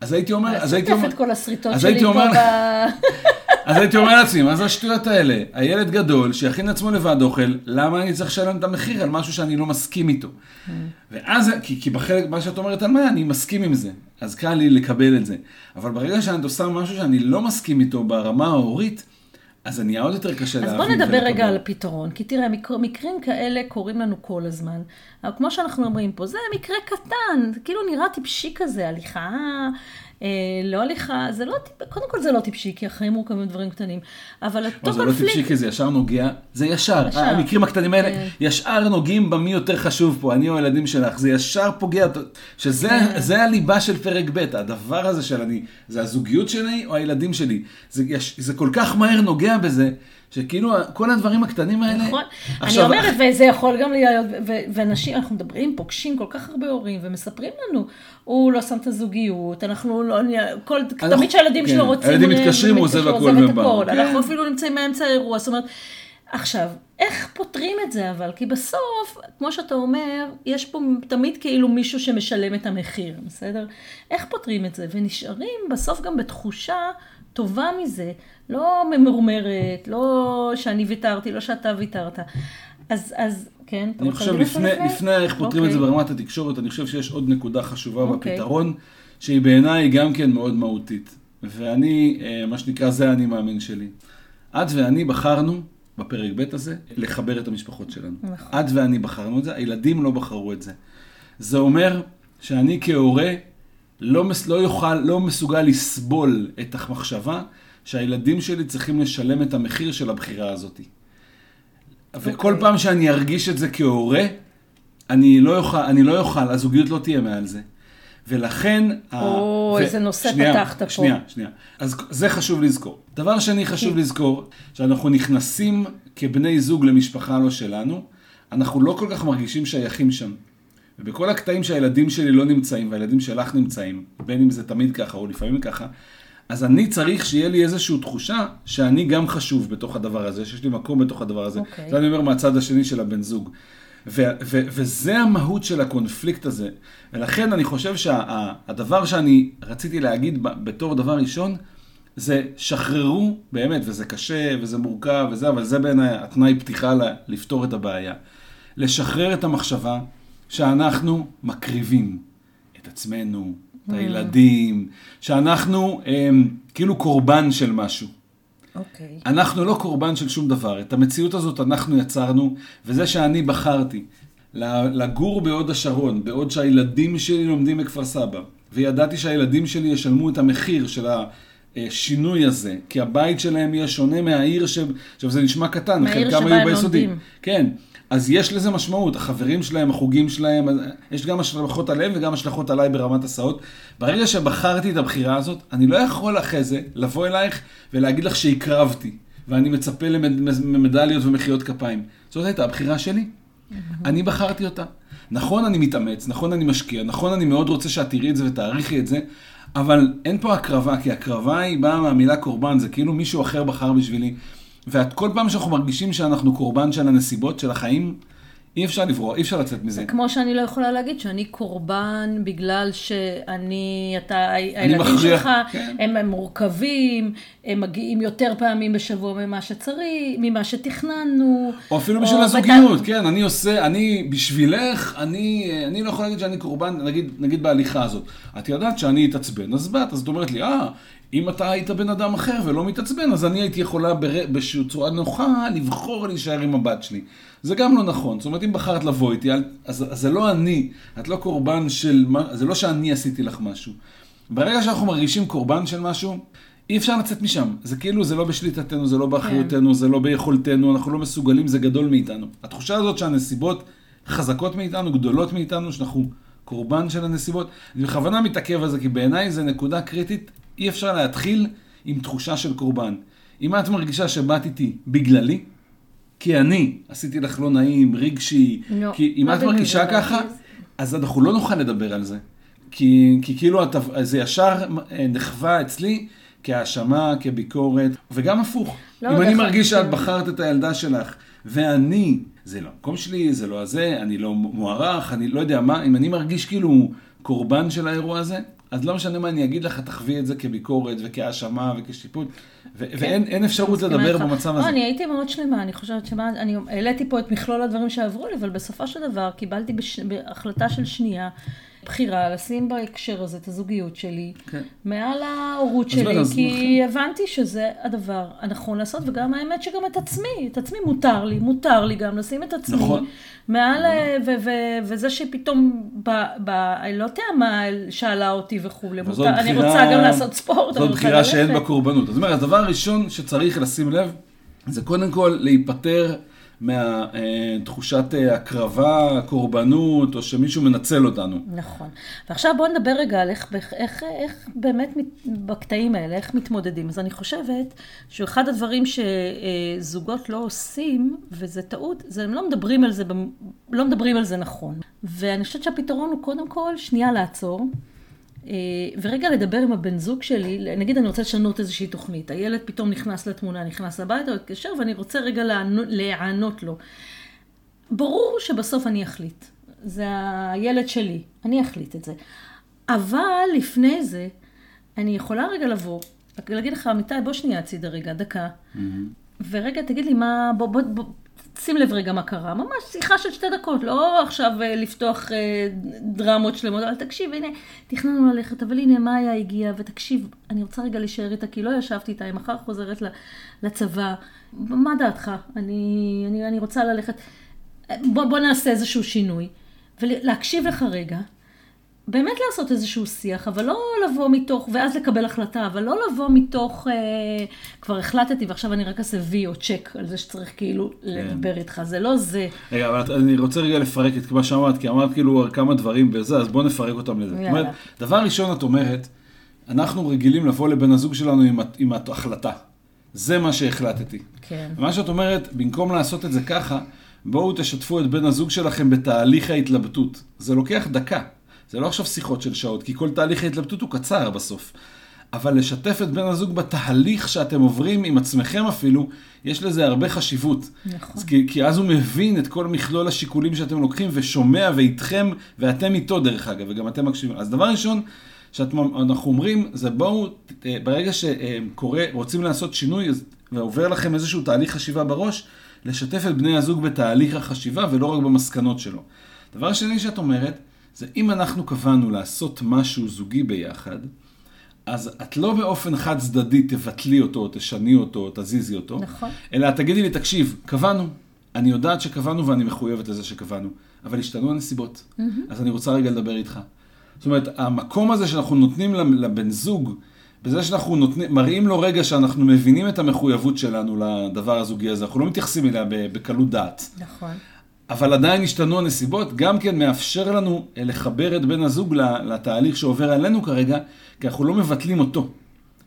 אז הייתי אומר, אז הייתי אומר, את כל הסריטות אז הייתי אומר-. אז הייתי אומר לעצמי, מה זה השטויות האלה? הילד גדול, שיכין לעצמו לבד אוכל, למה אני צריך לשלם את המחיר על משהו שאני לא מסכים איתו? ואז, כי, כי בחלק, מה שאת אומרת על מה, אני מסכים עם זה. אז קל לי לקבל את זה. אבל ברגע שאת עושה משהו שאני לא מסכים איתו ברמה ההורית, אז נהיה עוד יותר קשה אז להבין בוא נדבר. רגע על הפתרון, כי תראה, מקר, מקרים כאלה קורים לנו כל הזמן. אבל כמו שאנחנו אומרים פה, זה מקרה קטן, כאילו נראה טיפשי כזה, הליכה, לא הליכה, זה לא, קודם כל זה לא טיפשי, כי החיים מורכבים מדברים קטנים, אבל אותו זה לא טיפשי קונפליקט, כי זה ישר נוגע, זה ישר, ישר. המקרים הקטנים האלה, כן. ישר נוגעים במי יותר חשוב פה, אני או הילדים שלך, זה ישר פוגע, שזה כן. הליבה של פרק ב', הדבר הזה של אני, זה הזוגיות שלי או הילדים שלי, זה, יש, זה כל כך מהר נוגע בזה, שכאילו כל הדברים הקטנים האלה, נכון? אני עכשיו, אומרת, וזה יכול גם להיות, ואנשים, אנחנו מדברים, פוגשים כל כך הרבה הורים, ומספרים לנו, הוא לא שם את הזוגיות, אנחנו לא, כל, תמיד שהילדים כן, שלו רוצים, הילדים הוא מתקשרים, הוא עוזב הכל ובא. כן. אנחנו אפילו נמצאים באמצע האירוע, זאת אומרת, עכשיו, איך פותרים את זה אבל? כי בסוף, כמו שאתה אומר, יש פה תמיד כאילו מישהו שמשלם את המחיר, בסדר? איך פותרים את זה? ונשארים בסוף גם בתחושה טובה מזה, לא ממורמרת, לא שאני ויתרתי, לא שאתה ויתרת. אז, אז, כן, אתה רוצה להגיד משהו לפני, לפני איך פותרים את זה אוקיי. ברמת התקשורת, אני חושב שיש עוד נקודה חשובה אוקיי. בפתרון, שהיא בעיניי גם כן מאוד מהותית. ואני, אה, מה שנקרא, זה האני מאמין שלי. את ואני בחרנו, בפרק ב' הזה, לחבר את המשפחות שלנו. נכון. את ואני בחרנו את זה, הילדים לא בחרו את זה. זה אומר שאני כהורה לא, מס- לא יוכל, לא מסוגל לסבול את המחשבה שהילדים שלי צריכים לשלם את המחיר של הבחירה הזאת. וכל אוקיי. פעם שאני ארגיש את זה כהורה, אני לא יוכל, אני לא יוכל, הזוגיות לא תהיה מעל זה. ולכן... ה- או, ו- איזה נושא שנייה, פתחת פה. שנייה, שנייה. אז זה חשוב לזכור. דבר שני חשוב לזכור, שאנחנו נכנסים כבני זוג למשפחה לא שלנו, אנחנו לא כל כך מרגישים שייכים שם. ובכל הקטעים שהילדים שלי לא נמצאים והילדים שלך נמצאים, בין אם זה תמיד ככה או לפעמים ככה, אז אני צריך שיהיה לי איזושהי תחושה שאני גם חשוב בתוך הדבר הזה, שיש לי מקום בתוך הדבר הזה. אוקיי. זה אני אומר מהצד השני של הבן זוג. ו- ו- וזה המהות של הקונפליקט הזה. ולכן אני חושב שהדבר שאני רציתי להגיד ב- בתור דבר ראשון, זה שחררו, באמת, וזה קשה וזה מורכב וזה, אבל זה בעיניי התנאי פתיחה ל- לפתור את הבעיה. לשחרר את המחשבה שאנחנו מקריבים את עצמנו, את הילדים, שאנחנו הם, כאילו קורבן של משהו. אוקיי. אנחנו לא קורבן של שום דבר. את המציאות הזאת אנחנו יצרנו, וזה שאני בחרתי לגור בהוד השרון, בעוד שהילדים שלי לומדים בכפר סבא, וידעתי שהילדים שלי ישלמו את המחיר של השינוי הזה, כי הבית שלהם יהיה שונה מהעיר ש... עכשיו זה נשמע קטן, חלקם היו ביסודי. כן. אז יש לזה משמעות, החברים שלהם, החוגים שלהם, אז יש גם השלכות עליהם וגם השלכות עליי ברמת הסעות. ברגע שבחרתי את הבחירה הזאת, אני לא יכול אחרי זה לבוא אלייך ולהגיד לך שהקרבתי, ואני מצפה למדליות ומחיאות כפיים. זאת הייתה הבחירה שלי. אני בחרתי אותה. נכון, אני מתאמץ, נכון, אני משקיע, נכון, אני מאוד רוצה שאת תראי את זה ותעריכי את זה, אבל אין פה הקרבה, כי הקרבה היא באה מהמילה קורבן, זה כאילו מישהו אחר בחר בשבילי. וכל פעם שאנחנו מרגישים שאנחנו קורבן של הנסיבות של החיים, אי אפשר לברוח, אי אפשר לצאת מזה. כמו שאני לא יכולה להגיד שאני קורבן בגלל שאני, אתה, הילדים שלך, כן. הם, הם מורכבים, הם מגיעים יותר פעמים בשבוע ממה שצריך, ממה שתכננו. או אפילו בשביל הזוגיות, כן, אני עושה, אני בשבילך, אני, אני לא יכול להגיד שאני קורבן, נגיד, נגיד בהליכה הזאת. את יודעת שאני אתעצבן, אז באת, אז את אומרת לי, אה, אם אתה היית בן אדם אחר ולא מתעצבן, אז אני הייתי יכולה בר... בצורה נוחה לבחור להישאר עם הבת שלי. זה גם לא נכון. זאת אומרת, אם בחרת לבוא איתי, אז, אז זה לא אני, את לא קורבן של, זה לא שאני עשיתי לך משהו. ברגע שאנחנו מרגישים קורבן של משהו, אי אפשר לצאת משם. זה כאילו, זה לא בשליטתנו, זה לא באחריותנו, כן. זה לא ביכולתנו, אנחנו לא מסוגלים, זה גדול מאיתנו. התחושה הזאת שהנסיבות חזקות מאיתנו, גדולות מאיתנו, שאנחנו קורבן של הנסיבות, אני בכוונה מתעכב על זה, כי בעיניי זה נקודה קריטית אי אפשר להתחיל עם תחושה של קורבן. אם את מרגישה שבאת איתי בגללי, כי אני עשיתי לך לא נעים, רגשי, לא, כי אם את מרגישה ככה, אז אנחנו לא נוכל לדבר על זה. כי, כי כאילו את, זה ישר אה, נחווה אצלי כהאשמה, כביקורת, וגם הפוך. לא, אם אני מרגיש שאת בחרת את הילדה שלך, ואני, זה לא המקום שלי, זה לא הזה, אני לא מוערך, אני לא יודע מה, אם אני מרגיש כאילו קורבן של האירוע הזה, אז לא משנה מה אני אגיד לך, תחווי את זה כביקורת וכהאשמה וכשיפוט, ו- כן. ואין אפשרות לדבר במצב לא, הזה. אני הייתי מאוד שלמה, אני חושבת שמה, אני העליתי פה את מכלול הדברים שעברו לי, אבל בסופו של דבר קיבלתי בש, בהחלטה של שנייה. בחירה לשים בהקשר הזה את הזוגיות שלי כן. מעל ההורות שלי, לא, כי נכון. הבנתי שזה הדבר הנכון לעשות, וגם האמת שגם את עצמי, את עצמי מותר לי, מותר לי גם לשים את עצמי. נכון. מעל. ו- ו- וזה שפתאום, ב, ב, אני לא יודע מה שאלה אותי וכולי, אני רוצה גם לעשות ספורט, זאת בחירה שאין בה קורבנות. זאת אומרת, הדבר הראשון שצריך לשים לב, זה קודם כל להיפטר. מתחושת אה, הקרבה, קורבנות, או שמישהו מנצל אותנו. נכון. ועכשיו בואו נדבר רגע על איך, איך, איך, איך באמת בקטעים האלה, איך מתמודדים. אז אני חושבת שאחד הדברים שזוגות לא עושים, וזה טעות, זה הם לא מדברים על זה, לא מדברים על זה נכון. ואני חושבת שהפתרון הוא קודם כל שנייה לעצור. אה, ורגע לדבר עם הבן זוג שלי, נגיד אני רוצה לשנות איזושהי תוכנית, הילד פתאום נכנס לתמונה, נכנס הביתה, הוא התקשר, ואני רוצה רגע להיענות לו. ברור שבסוף אני אחליט. זה הילד שלי, אני אחליט את זה. אבל לפני זה, אני יכולה רגע לבוא, להגיד לך, אמיתי, בוא שנייה הצידה רגע, דקה. Mm-hmm. ורגע, תגיד לי מה, בוא, בוא, בוא, שים לב רגע מה קרה, ממש שיחה של שתי דקות, לא עכשיו אה, לפתוח אה, דרמות שלמות, אבל תקשיב, הנה, תכננו ללכת, אבל הנה מאיה הגיעה, ותקשיב, אני רוצה רגע להישאר איתה, כי לא ישבתי איתה, היא מחר חוזרת לצבא, מה דעתך? אני, אני, אני רוצה ללכת, בוא, בוא נעשה איזשהו שינוי, ולהקשיב לך רגע. באמת לעשות איזשהו שיח, אבל לא לבוא מתוך, ואז לקבל החלטה, אבל לא לבוא מתוך, אה, כבר החלטתי ועכשיו אני רק אעשה וי או צ'ק על זה שצריך כאילו כן. לדבר איתך, זה לא זה. רגע, אבל אני רוצה רגע לפרק את מה שאמרת, כי אמרת כאילו כמה דברים וזה, אז בוא נפרק אותם לזה. יאללה. אומרת, דבר ראשון את אומרת, אנחנו רגילים לבוא לבן הזוג שלנו עם, עם ההחלטה. זה מה שהחלטתי. כן. מה שאת אומרת, במקום לעשות את זה ככה, בואו תשתפו את בן הזוג שלכם בתהליך ההתלבטות. זה לוקח דקה. זה לא עכשיו שיחות של שעות, כי כל תהליך ההתלבטות הוא קצר בסוף. אבל לשתף את בן הזוג בתהליך שאתם עוברים עם עצמכם אפילו, יש לזה הרבה חשיבות. נכון. כי, כי אז הוא מבין את כל מכלול השיקולים שאתם לוקחים ושומע ואיתכם, ואתם איתו דרך אגב, וגם אתם מקשיבים. אז דבר ראשון שאנחנו אומרים, זה בואו, אה, ברגע שקורה, רוצים לעשות שינוי, ועובר לכם איזשהו תהליך חשיבה בראש, לשתף את בני הזוג בתהליך החשיבה ולא רק במסקנות שלו. דבר שני שאת אומרת, זה אם אנחנו קבענו לעשות משהו זוגי ביחד, אז את לא באופן חד צדדי תבטלי אותו, תשני אותו, תזיזי אותו, נכון. אלא תגידי לי, תקשיב, קבענו, אני יודעת שקבענו ואני מחויבת לזה שקבענו, אבל השתנו הנסיבות, mm-hmm. אז אני רוצה רגע לדבר איתך. זאת אומרת, המקום הזה שאנחנו נותנים לבן זוג, בזה שאנחנו נותנים, מראים לו רגע שאנחנו מבינים את המחויבות שלנו לדבר הזוגי הזה, אנחנו לא מתייחסים אליה בקלות דעת. נכון. אבל עדיין השתנו הנסיבות, גם כן מאפשר לנו אה, לחבר את בן הזוג לתהליך שעובר עלינו כרגע, כי אנחנו לא מבטלים אותו.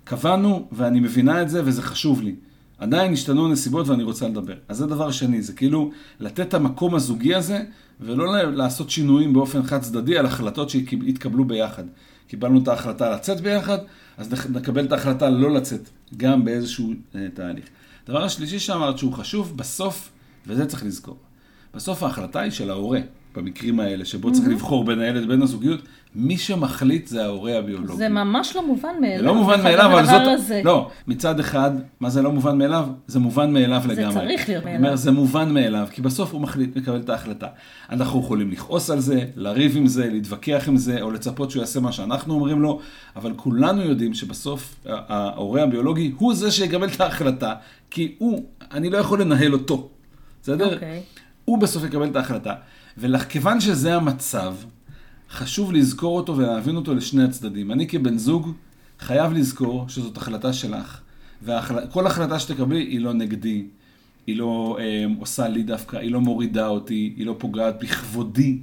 קבענו, ואני מבינה את זה, וזה חשוב לי. עדיין השתנו הנסיבות ואני רוצה לדבר. אז זה דבר שני, זה כאילו לתת את המקום הזוגי הזה, ולא לעשות שינויים באופן חד צדדי על החלטות שהתקבלו ביחד. קיבלנו את ההחלטה לצאת ביחד, אז נקבל את ההחלטה לא לצאת, גם באיזשהו אה, תהליך. הדבר השלישי שאמרת שהוא חשוב, בסוף, וזה צריך לזכור, בסוף ההחלטה היא של ההורה, במקרים האלה, שבו צריך לבחור בין הילד לבין הזוגיות, מי שמחליט זה ההורה הביולוגי. זה ממש לא מובן מאליו. זה לא מובן מאליו, אבל זאת... הזה. לא, מצד אחד, מה זה לא מובן מאליו? זה מובן מאליו זה לגמרי. צריך להיות מאליו. אומר, זה מובן מאליו, כי בסוף הוא מחליט, מקבל את ההחלטה. אנחנו יכולים לכעוס על זה, לריב עם זה, להתווכח עם זה, או לצפות שהוא יעשה מה שאנחנו אומרים לו, אבל כולנו יודעים שבסוף ההורה הביולוגי הוא זה שיקבל את ההחלטה, כי הוא, אני לא יכול לנהל אותו, בסדר? אוקיי. הוא בסוף יקבל את ההחלטה. וכיוון שזה המצב, חשוב לזכור אותו ולהבין אותו לשני הצדדים. אני כבן זוג חייב לזכור שזאת החלטה שלך. וכל החלטה שתקבלי היא לא נגדי, היא לא אה, עושה לי דווקא, היא לא מורידה אותי, היא לא פוגעת בכבודי,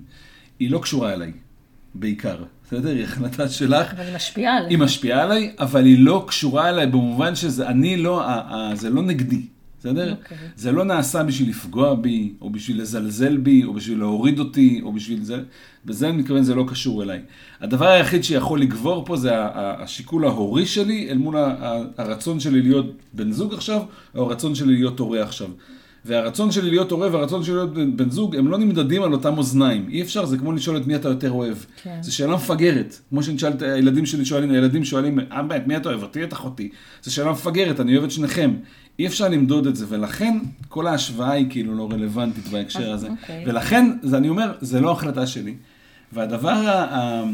היא לא קשורה אליי, בעיקר. בסדר? היא החלטה שלך. אבל היא משפיעה עליך. היא משפיעה עליי, אבל היא לא קשורה אליי במובן שזה, אני לא, זה לא נגדי, בסדר? אוקיי. זה לא נעשה בשביל לפגוע בי, או בשביל לזלזל בי, או בשביל להוריד אותי, או בשביל זה, בזה אני מתכוון, זה לא קשור אליי. הדבר היחיד שיכול לגבור פה זה השיקול ההורי שלי, אל מול הרצון שלי להיות בן זוג עכשיו, או הרצון שלי להיות הורה עכשיו. והרצון שלי להיות הורה והרצון שלי להיות בן, בן זוג, הם לא נמדדים על אותם אוזניים. אי אפשר, זה כמו לשאול את מי אתה יותר אוהב. כן. זו שאלה מפגרת. כמו שנשאל את הילדים שלי שואלים, הילדים שואלים, אבא, את מי אתה אוהב? אותי את אחותי. זו שאלה מפגרת, אני אוהב את שניכם. אי אפשר למדוד את זה, ולכן כל ההשוואה היא כאילו לא רלוונטית בהקשר הזה. אוקיי. ולכן, זה אני אומר, זה לא החלטה שלי. והדבר ה- ה-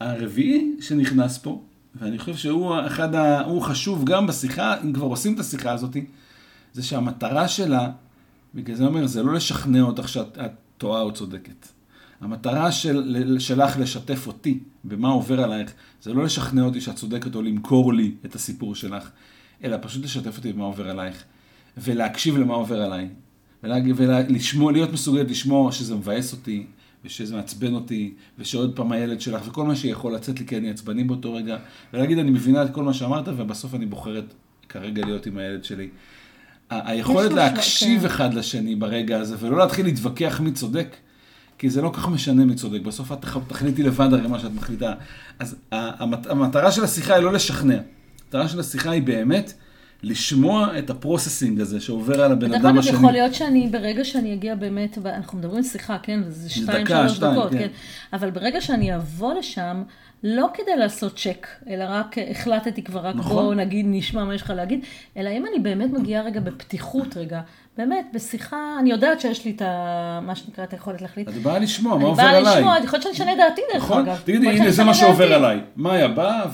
הרביעי שנכנס פה, ואני חושב שהוא אחד ה... הוא חשוב גם בשיחה, אם כבר עושים את השיחה הזאת, זה שהמטרה שלה, בגלל זה אני אומר, זה לא לשכנע אותך שאת את טועה או צודקת. המטרה של, שלך לשתף אותי במה עובר עלייך, זה לא לשכנע אותי שאת צודקת או למכור לי את הסיפור שלך, אלא פשוט לשתף אותי במה עובר עלייך, ולהקשיב למה עובר עליי, ולשמוע, להיות מסוגלת לשמוע שזה מבאס אותי, ושזה מעצבן אותי, ושעוד פעם הילד שלך, וכל מה שיכול לצאת לי כי אני עצבני באותו רגע, ולהגיד אני מבינה את כל מה שאמרת, ובסוף אני בוחרת כרגע להיות עם הילד שלי. היכולת להקשיב כן. אחד לשני ברגע הזה, ולא להתחיל להתווכח מי צודק, כי זה לא כל כך משנה מי צודק, בסוף את תח- תחליטי לבד הרי מה שאת מחליטה. אז המטרה של השיחה היא לא לשכנע, המטרה של השיחה היא באמת לשמוע את הפרוססינג הזה שעובר על הבן דרך אדם אגב, השני. יכול להיות שאני, ברגע שאני אגיע באמת, אנחנו מדברים שיחה, כן, זה שתיים, שלוש שתיים, דקות, כן. כן. אבל ברגע שאני אבוא לשם, לא כדי לעשות צ'ק, אלא רק החלטתי כבר, רק נכון. בואו נגיד, נשמע מה יש לך להגיד, אלא אם אני באמת מגיעה רגע בפתיחות רגע, באמת, בשיחה, אני יודעת שיש לי את ה... מה שנקרא, את היכולת להחליט. את באה לשמוע מה אני עובר באה עליי. לשמוע, יכול להיות שאני אשנה דעתי דרך נכון? אגב. תגידי, הנה זה מה שעובר. עליי. מאיה באה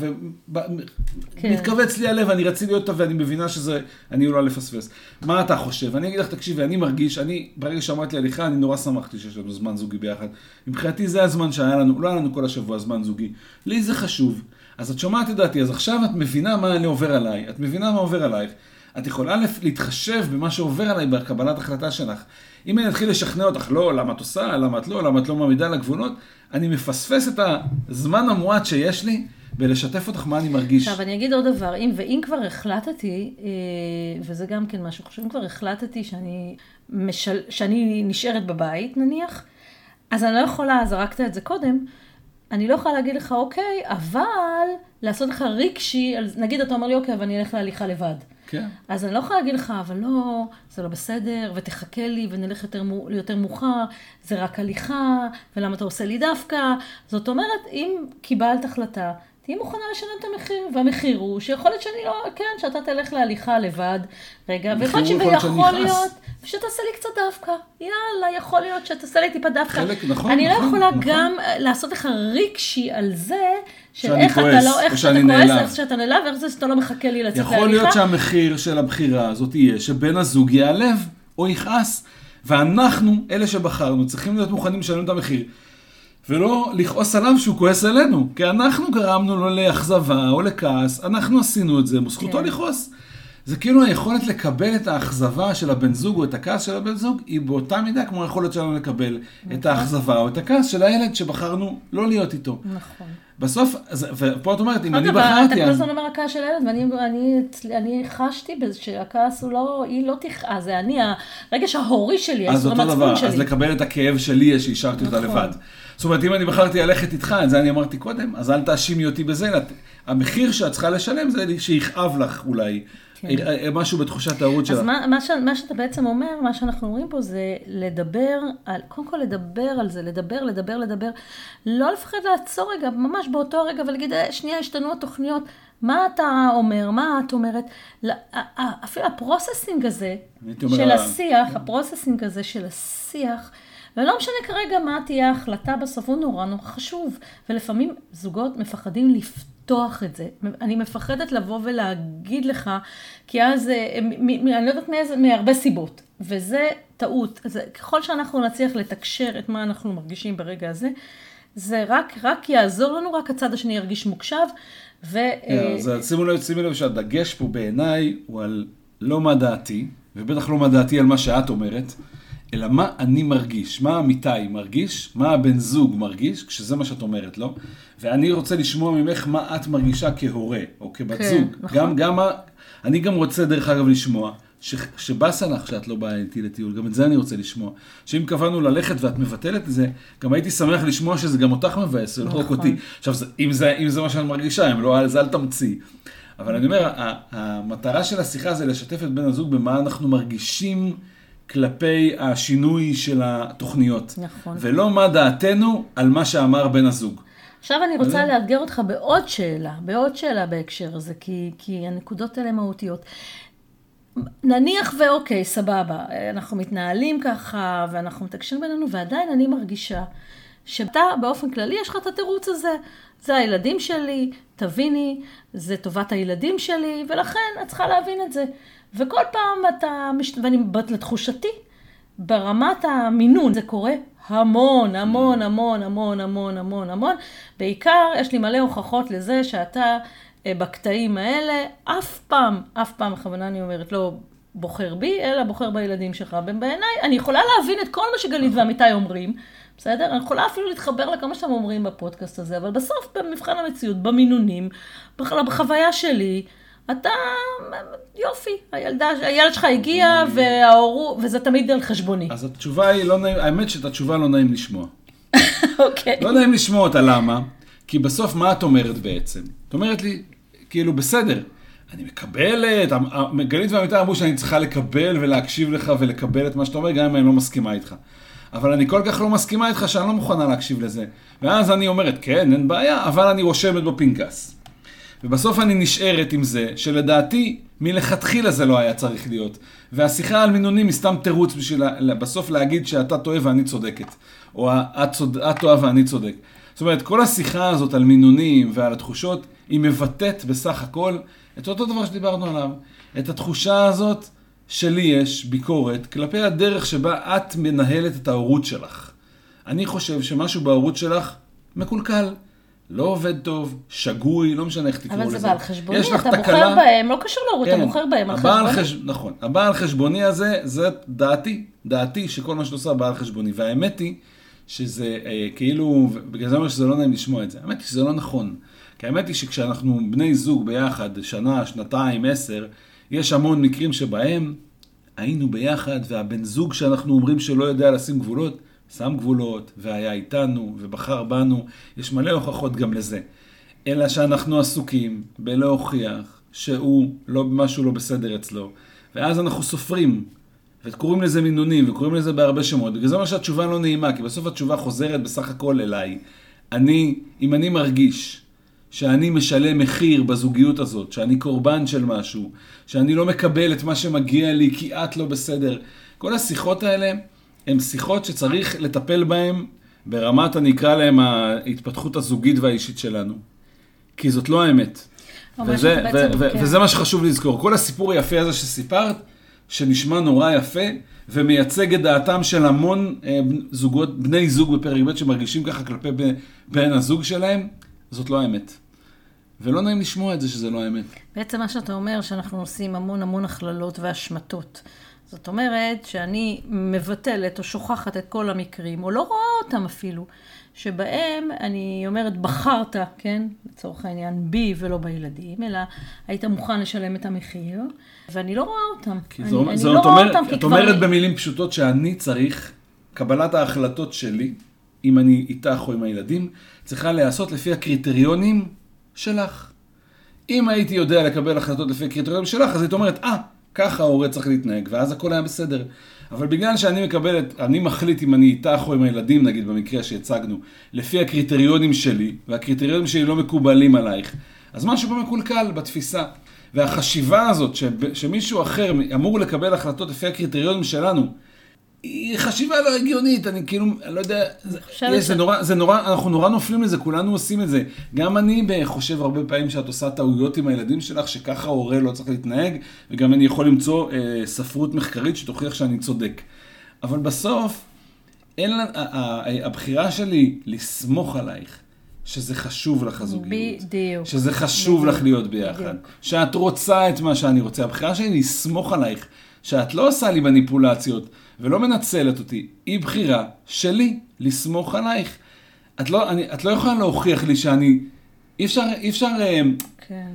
כן. ומתכווץ לי הלב, אני רציתי להיות טוב ואני מבינה שזה, אני עלולה לפספס. מה אתה חושב? אני אגיד לך, תקשיבי, אני מרגיש, אני, ברגע שאמרת לי הליכה, אני נורא שמחתי שיש לנו זמן זוגי ביחד. מבחינתי זה הזמן שהיה לנו, לא היה לנו כל השבוע זמן זוגי. לי זה חשוב. אז את שומעת את דעתי, אז עכשיו את מבינה מה אני עובר עליי, את מבינה מה עובר עלייך. את יכולה להתחשב במה שעובר עליי בקבלת החלטה שלך. אם אני אתחיל לשכנע אותך, לא, למה את עושה, למה את לא, למה את לא מעמידה על הגבולות, אני מפספס את הזמן המועט שיש לי בלשתף אותך מה אני מרגיש. עכשיו, אני אגיד עוד דבר, אם, ואם כבר החלטתי, אה, וזה גם כן משהו חשוב, אם כבר החלטתי שאני, משל, שאני נשארת בבית, נניח, אז אני לא יכולה, זרקת את זה קודם, אני לא יכולה להגיד לך, אוקיי, אבל לעשות לך על- נגיד אתה אומר לי, אוקיי, אבל אני אלך להליכה לבד. כן. אז אני לא יכולה להגיד לך, אבל לא, זה לא בסדר, ותחכה לי, ונלך יותר, יותר מאוחר, זה רק הליכה, ולמה אתה עושה לי דווקא? זאת אומרת, אם קיבלת החלטה, תהיי מוכנה לשלם את המחיר, והמחיר הוא שיכול להיות שאני לא, כן, שאתה תלך להליכה לבד, רגע, ויכול להיות יכול להיות שתעשה לי קצת דווקא, יאללה, יכול להיות שתעשה לי טיפה דווקא. חלק, נכון, אני לא נכון, יכולה נכון. גם אה, לעשות לך רגשי על זה, של איך אתה כועס, לא, או איך שאתה כועס. איך שאתה נעלב, ואיך זה שאתה לא מחכה לי לצאת להליכה. יכול להיות שהמחיר של הבחירה הזאת יהיה שבן הזוג ייעלב או יכעס. ואנחנו, אלה שבחרנו, צריכים להיות מוכנים לשלם את המחיר. ולא לכעוס עליו שהוא כועס עלינו. כי אנחנו גרמנו לו לאכזבה או לכעס, אנחנו עשינו את זה, זכותו כן. לכעוס. זה כאילו היכולת לקבל את האכזבה של הבן זוג או את הכעס של הבן זוג, היא באותה מידה כמו היכולת שלנו לקבל את האכזבה או את הכעס של הילד שבחרנו לא להיות איתו. נכון. בסוף, אז- ופה את אומרת, אם אני אגב, אתה בחרתי, כל. הזמן אומר הכעס של הילד, ואני אני, אני חשתי שהכעס הוא לא, היא לא תכעס, זה אני, הרגש ההורי שלי, אז אותו דבר, שלי. אז לקבל את הכאב שלי שהשארתי אותה נכון. לבד. זאת אומרת, אם אני בחרתי ללכת איתך, את זה אני אמרתי קודם, אז אל תאשימי אותי בזה. המחיר שאת צריכה לשלם זה שיכאב לך אולי כן. אה, משהו בתחושת ההורות שלה. אז מה, מה, ש, מה שאתה בעצם אומר, מה שאנחנו אומרים פה זה לדבר, על, קודם כל לדבר על זה, לדבר, לדבר, לדבר. לא לפחד לעצור רגע, ממש באותו רגע, ולהגיד, "אה, שנייה, השתנו התוכניות. מה אתה אומר, מה את אומרת? לא, אפילו ה processing הזה של השיח, ה processing הזה של השיח, ולא משנה כרגע מה תהיה ההחלטה בסוף, הוא נורא נורא חשוב. ולפעמים זוגות מפחדים לפתוח את זה. אני מפחדת לבוא ולהגיד לך, כי אז, אה, אני לא יודעת מאיזה, מהרבה סיבות. וזה טעות. אז ככל שאנחנו נצליח לתקשר את מה אנחנו מרגישים ברגע הזה, זה רק, רק יעזור לנו, רק הצד השני ירגיש מוקשב. ו... אה, כן, אז שימו לב, שימו לב שהדגש פה בעיניי הוא על לא מה דעתי, ובטח לא מה דעתי על מה שאת אומרת, אלא מה אני מרגיש, מה אמיתי מרגיש, מה הבן זוג מרגיש, כשזה מה שאת אומרת, לא? ואני רוצה לשמוע ממך מה את מרגישה כהורה, או כבת כן, זוג. נכון. גם, גם, אני גם רוצה, דרך אגב, לשמוע, ש- שבאסה לך שאת לא באה איתי לטיול, גם את זה אני רוצה לשמוע. שאם קבענו ללכת ואת מבטלת את זה, גם הייתי שמח לשמוע שזה גם אותך מבאס, ולא רק נכון. אותי. עכשיו, זה- אם זה, אם זה מה שאת מרגישה, אם לא, אז אל תמציא. אבל אני אומר, המטרה של השיחה זה לשתף את בן הזוג במה אנחנו מרגישים כלפי השינוי של התוכניות. נכון. ולא מה דעתנו על מה שאמר בן הזוג. עכשיו אני רוצה בסדר. לאתגר אותך בעוד שאלה, בעוד שאלה בהקשר הזה, כי, כי הנקודות האלה מהותיות. נניח ואוקיי, סבבה, אנחנו מתנהלים ככה, ואנחנו מתקשרים בינינו, ועדיין אני מרגישה שאתה באופן כללי יש לך את התירוץ הזה. זה הילדים שלי, תביני, זה טובת הילדים שלי, ולכן את צריכה להבין את זה. וכל פעם אתה, מש... ואני, לתחושתי, ברמת המינון זה קורה המון, המון, המון, המון, המון, המון, המון. בעיקר יש לי מלא הוכחות לזה שאתה אה, בקטעים האלה, אף פעם, אף פעם, בכוונה אני אומרת, לא בוחר בי, אלא בוחר בילדים שלך. בעיניי, אני יכולה להבין את כל מה שגלית ועמיתי אומרים, בסדר? אני יכולה אפילו להתחבר לכמה שאתם אומרים בפודקאסט הזה, אבל בסוף, במבחן המציאות, במינונים, בח- בחוויה שלי, אתה, יופי, הילדה, הילד שלך הגיע, וההורו, וזה תמיד על חשבוני. אז התשובה היא לא נעים, האמת שאת התשובה לא נעים לשמוע. אוקיי. לא נעים לשמוע אותה, למה? כי בסוף מה את אומרת בעצם? את אומרת לי, כאילו, בסדר, אני מקבלת, גלית ועמיתי אמרו שאני צריכה לקבל ולהקשיב לך ולקבל את מה שאתה אומר, גם אם אני לא מסכימה איתך. אבל אני כל כך לא מסכימה איתך שאני לא מוכנה להקשיב לזה. ואז אני אומרת, כן, אין בעיה, אבל אני רושמת בפנקס. ובסוף אני נשארת עם זה, שלדעתי, מלכתחילה זה לא היה צריך להיות. והשיחה על מינונים היא סתם תירוץ בשביל לה- בסוף להגיד שאתה טועה ואני צודקת. או את, צוד, את טועה ואני צודק. זאת אומרת, כל השיחה הזאת על מינונים ועל התחושות, היא מבטאת בסך הכל את אותו דבר שדיברנו עליו. את התחושה הזאת שלי יש ביקורת כלפי הדרך שבה את מנהלת את ההורות שלך. אני חושב שמשהו בהורות שלך מקולקל. לא עובד טוב, שגוי, לא משנה איך תקראו לזה. אבל זה בא על חשבוני, אתה תקלה- בוחר בהם, לא קשור להורות, אתה כן, בוחר בהם על חשבוני. חש... נכון, הבעל חשבוני הזה, זה דעתי, דעתי שכל מה שאת עושה בעל חשבוני. והאמת היא שזה אה, כאילו, בגלל זה אני אומר שזה לא נעים לשמוע את זה. האמת היא שזה לא נכון. כי האמת היא שכשאנחנו בני זוג ביחד, שנה, שנתיים, עשר, יש המון מקרים שבהם היינו ביחד, והבן זוג שאנחנו אומרים שלא יודע לשים גבולות, שם גבולות, והיה איתנו, ובחר בנו. יש מלא הוכחות גם לזה. אלא שאנחנו עסוקים בלהוכיח שהוא, לא, משהו לא בסדר אצלו. ואז אנחנו סופרים, וקוראים לזה מינונים, וקוראים לזה בהרבה שמות. בגלל זה אומר שהתשובה לא נעימה, כי בסוף התשובה חוזרת בסך הכל אליי. אני, אם אני מרגיש שאני משלם מחיר בזוגיות הזאת, שאני קורבן של משהו, שאני לא מקבל את מה שמגיע לי כי את לא בסדר, כל השיחות האלה הן שיחות שצריך לטפל בהן ברמת, אני אקרא להן, ההתפתחות הזוגית והאישית שלנו. כי זאת לא האמת. וזה, בעצם- ו- ו- כן. וזה מה שחשוב לזכור. כל הסיפור היפה הזה שסיפרת, שנשמע נורא יפה, ומייצג את דעתם של המון אה, זוגות, בני זוג בפרק ב' שמרגישים ככה כלפי ב- בן הזוג שלהם, זאת לא האמת. ולא נעים לשמוע את זה שזה לא האמת. בעצם מה שאתה אומר, שאנחנו עושים המון המון הכללות והשמטות. זאת אומרת שאני מבטלת או שוכחת את כל המקרים, או לא רואה אותם אפילו, שבהם אני אומרת, בחרת, כן, לצורך העניין, בי ולא בילדים, אלא היית מוכן לשלם את המחיר, ואני לא רואה אותם. כי אני, זאת אני זאת לא רואה אומרת, אותם, כי את כבר... אומרת במילים פשוטות שאני צריך, קבלת ההחלטות שלי, אם אני איתך או עם הילדים, צריכה להיעשות לפי הקריטריונים שלך. אם הייתי יודע לקבל החלטות לפי הקריטריונים שלך, אז היית אומרת, אה, ככה ההורה צריך להתנהג, ואז הכל היה בסדר. אבל בגלל שאני מקבל את, אני מחליט אם אני איתך או עם הילדים, נגיד במקרה שהצגנו, לפי הקריטריונים שלי, והקריטריונים שלי לא מקובלים עלייך, אז משהו פה מקולקל בתפיסה. והחשיבה הזאת, ש, שמישהו אחר אמור לקבל החלטות לפי הקריטריונים שלנו, היא חשיבה לא הגיונית, אני כאילו, אני לא יודע, זה, יש, זה, נורא, זה נורא, אנחנו נורא נופלים לזה, כולנו עושים את זה. גם אני חושב הרבה פעמים שאת עושה טעויות עם הילדים שלך, שככה הורה לא צריך להתנהג, וגם אני יכול למצוא אה, ספרות מחקרית שתוכיח שאני צודק. אבל בסוף, אין לה, הבחירה שלי לסמוך עלייך, שזה חשוב לך הזוגיות. בדיוק. שזה חשוב בדיוק. לך להיות ביחד. בדיוק. שאת רוצה את מה שאני רוצה. הבחירה שלי לסמוך עלייך, שאת לא עושה לי מניפולציות. ולא מנצלת אותי, היא בחירה שלי לסמוך עלייך. את לא, אני, את לא יכולה להוכיח לי שאני... אי אפשר, אי אפשר... אה, כן.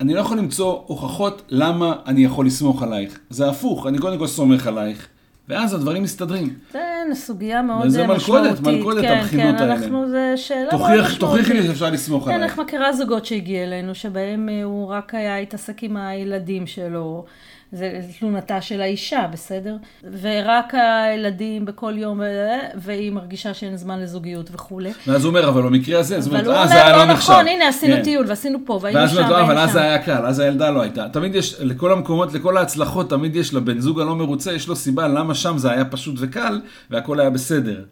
אני לא יכול למצוא הוכחות למה אני יכול לסמוך עלייך. זה הפוך, אני קודם כל סומך עלייך, ואז הדברים מסתדרים. זה סוגיה מאוד וזה משמעותית. וזה מלכודת, מלכודת כן, הבחינות כן, האלה. אנחנו, זה שאלה תוכיח, מאוד משמעותית. תוכיחי לי שאפשר לסמוך כן, עלייך. כן, איך מכירה זוגות שהגיע אלינו, שבהם אה, הוא רק היה התעסק עם הילדים שלו. זה תלונתה של האישה, בסדר? ורק הילדים בכל יום, והיא מרגישה שאין זמן לזוגיות וכולי. ואז הוא אומר, אבל במקרה הזה, זאת אומרת, אה, זה היה לא נחשב. נכון, הנה, עשינו כן. טיול, ועשינו פה, והיינו שם, והיינו שם. אבל אז זה היה קל, אז הילדה לא הייתה. תמיד יש, לכל המקומות, לכל ההצלחות, תמיד יש לבן זוג הלא מרוצה, יש לו סיבה למה שם זה היה פשוט וקל, והכל היה בסדר.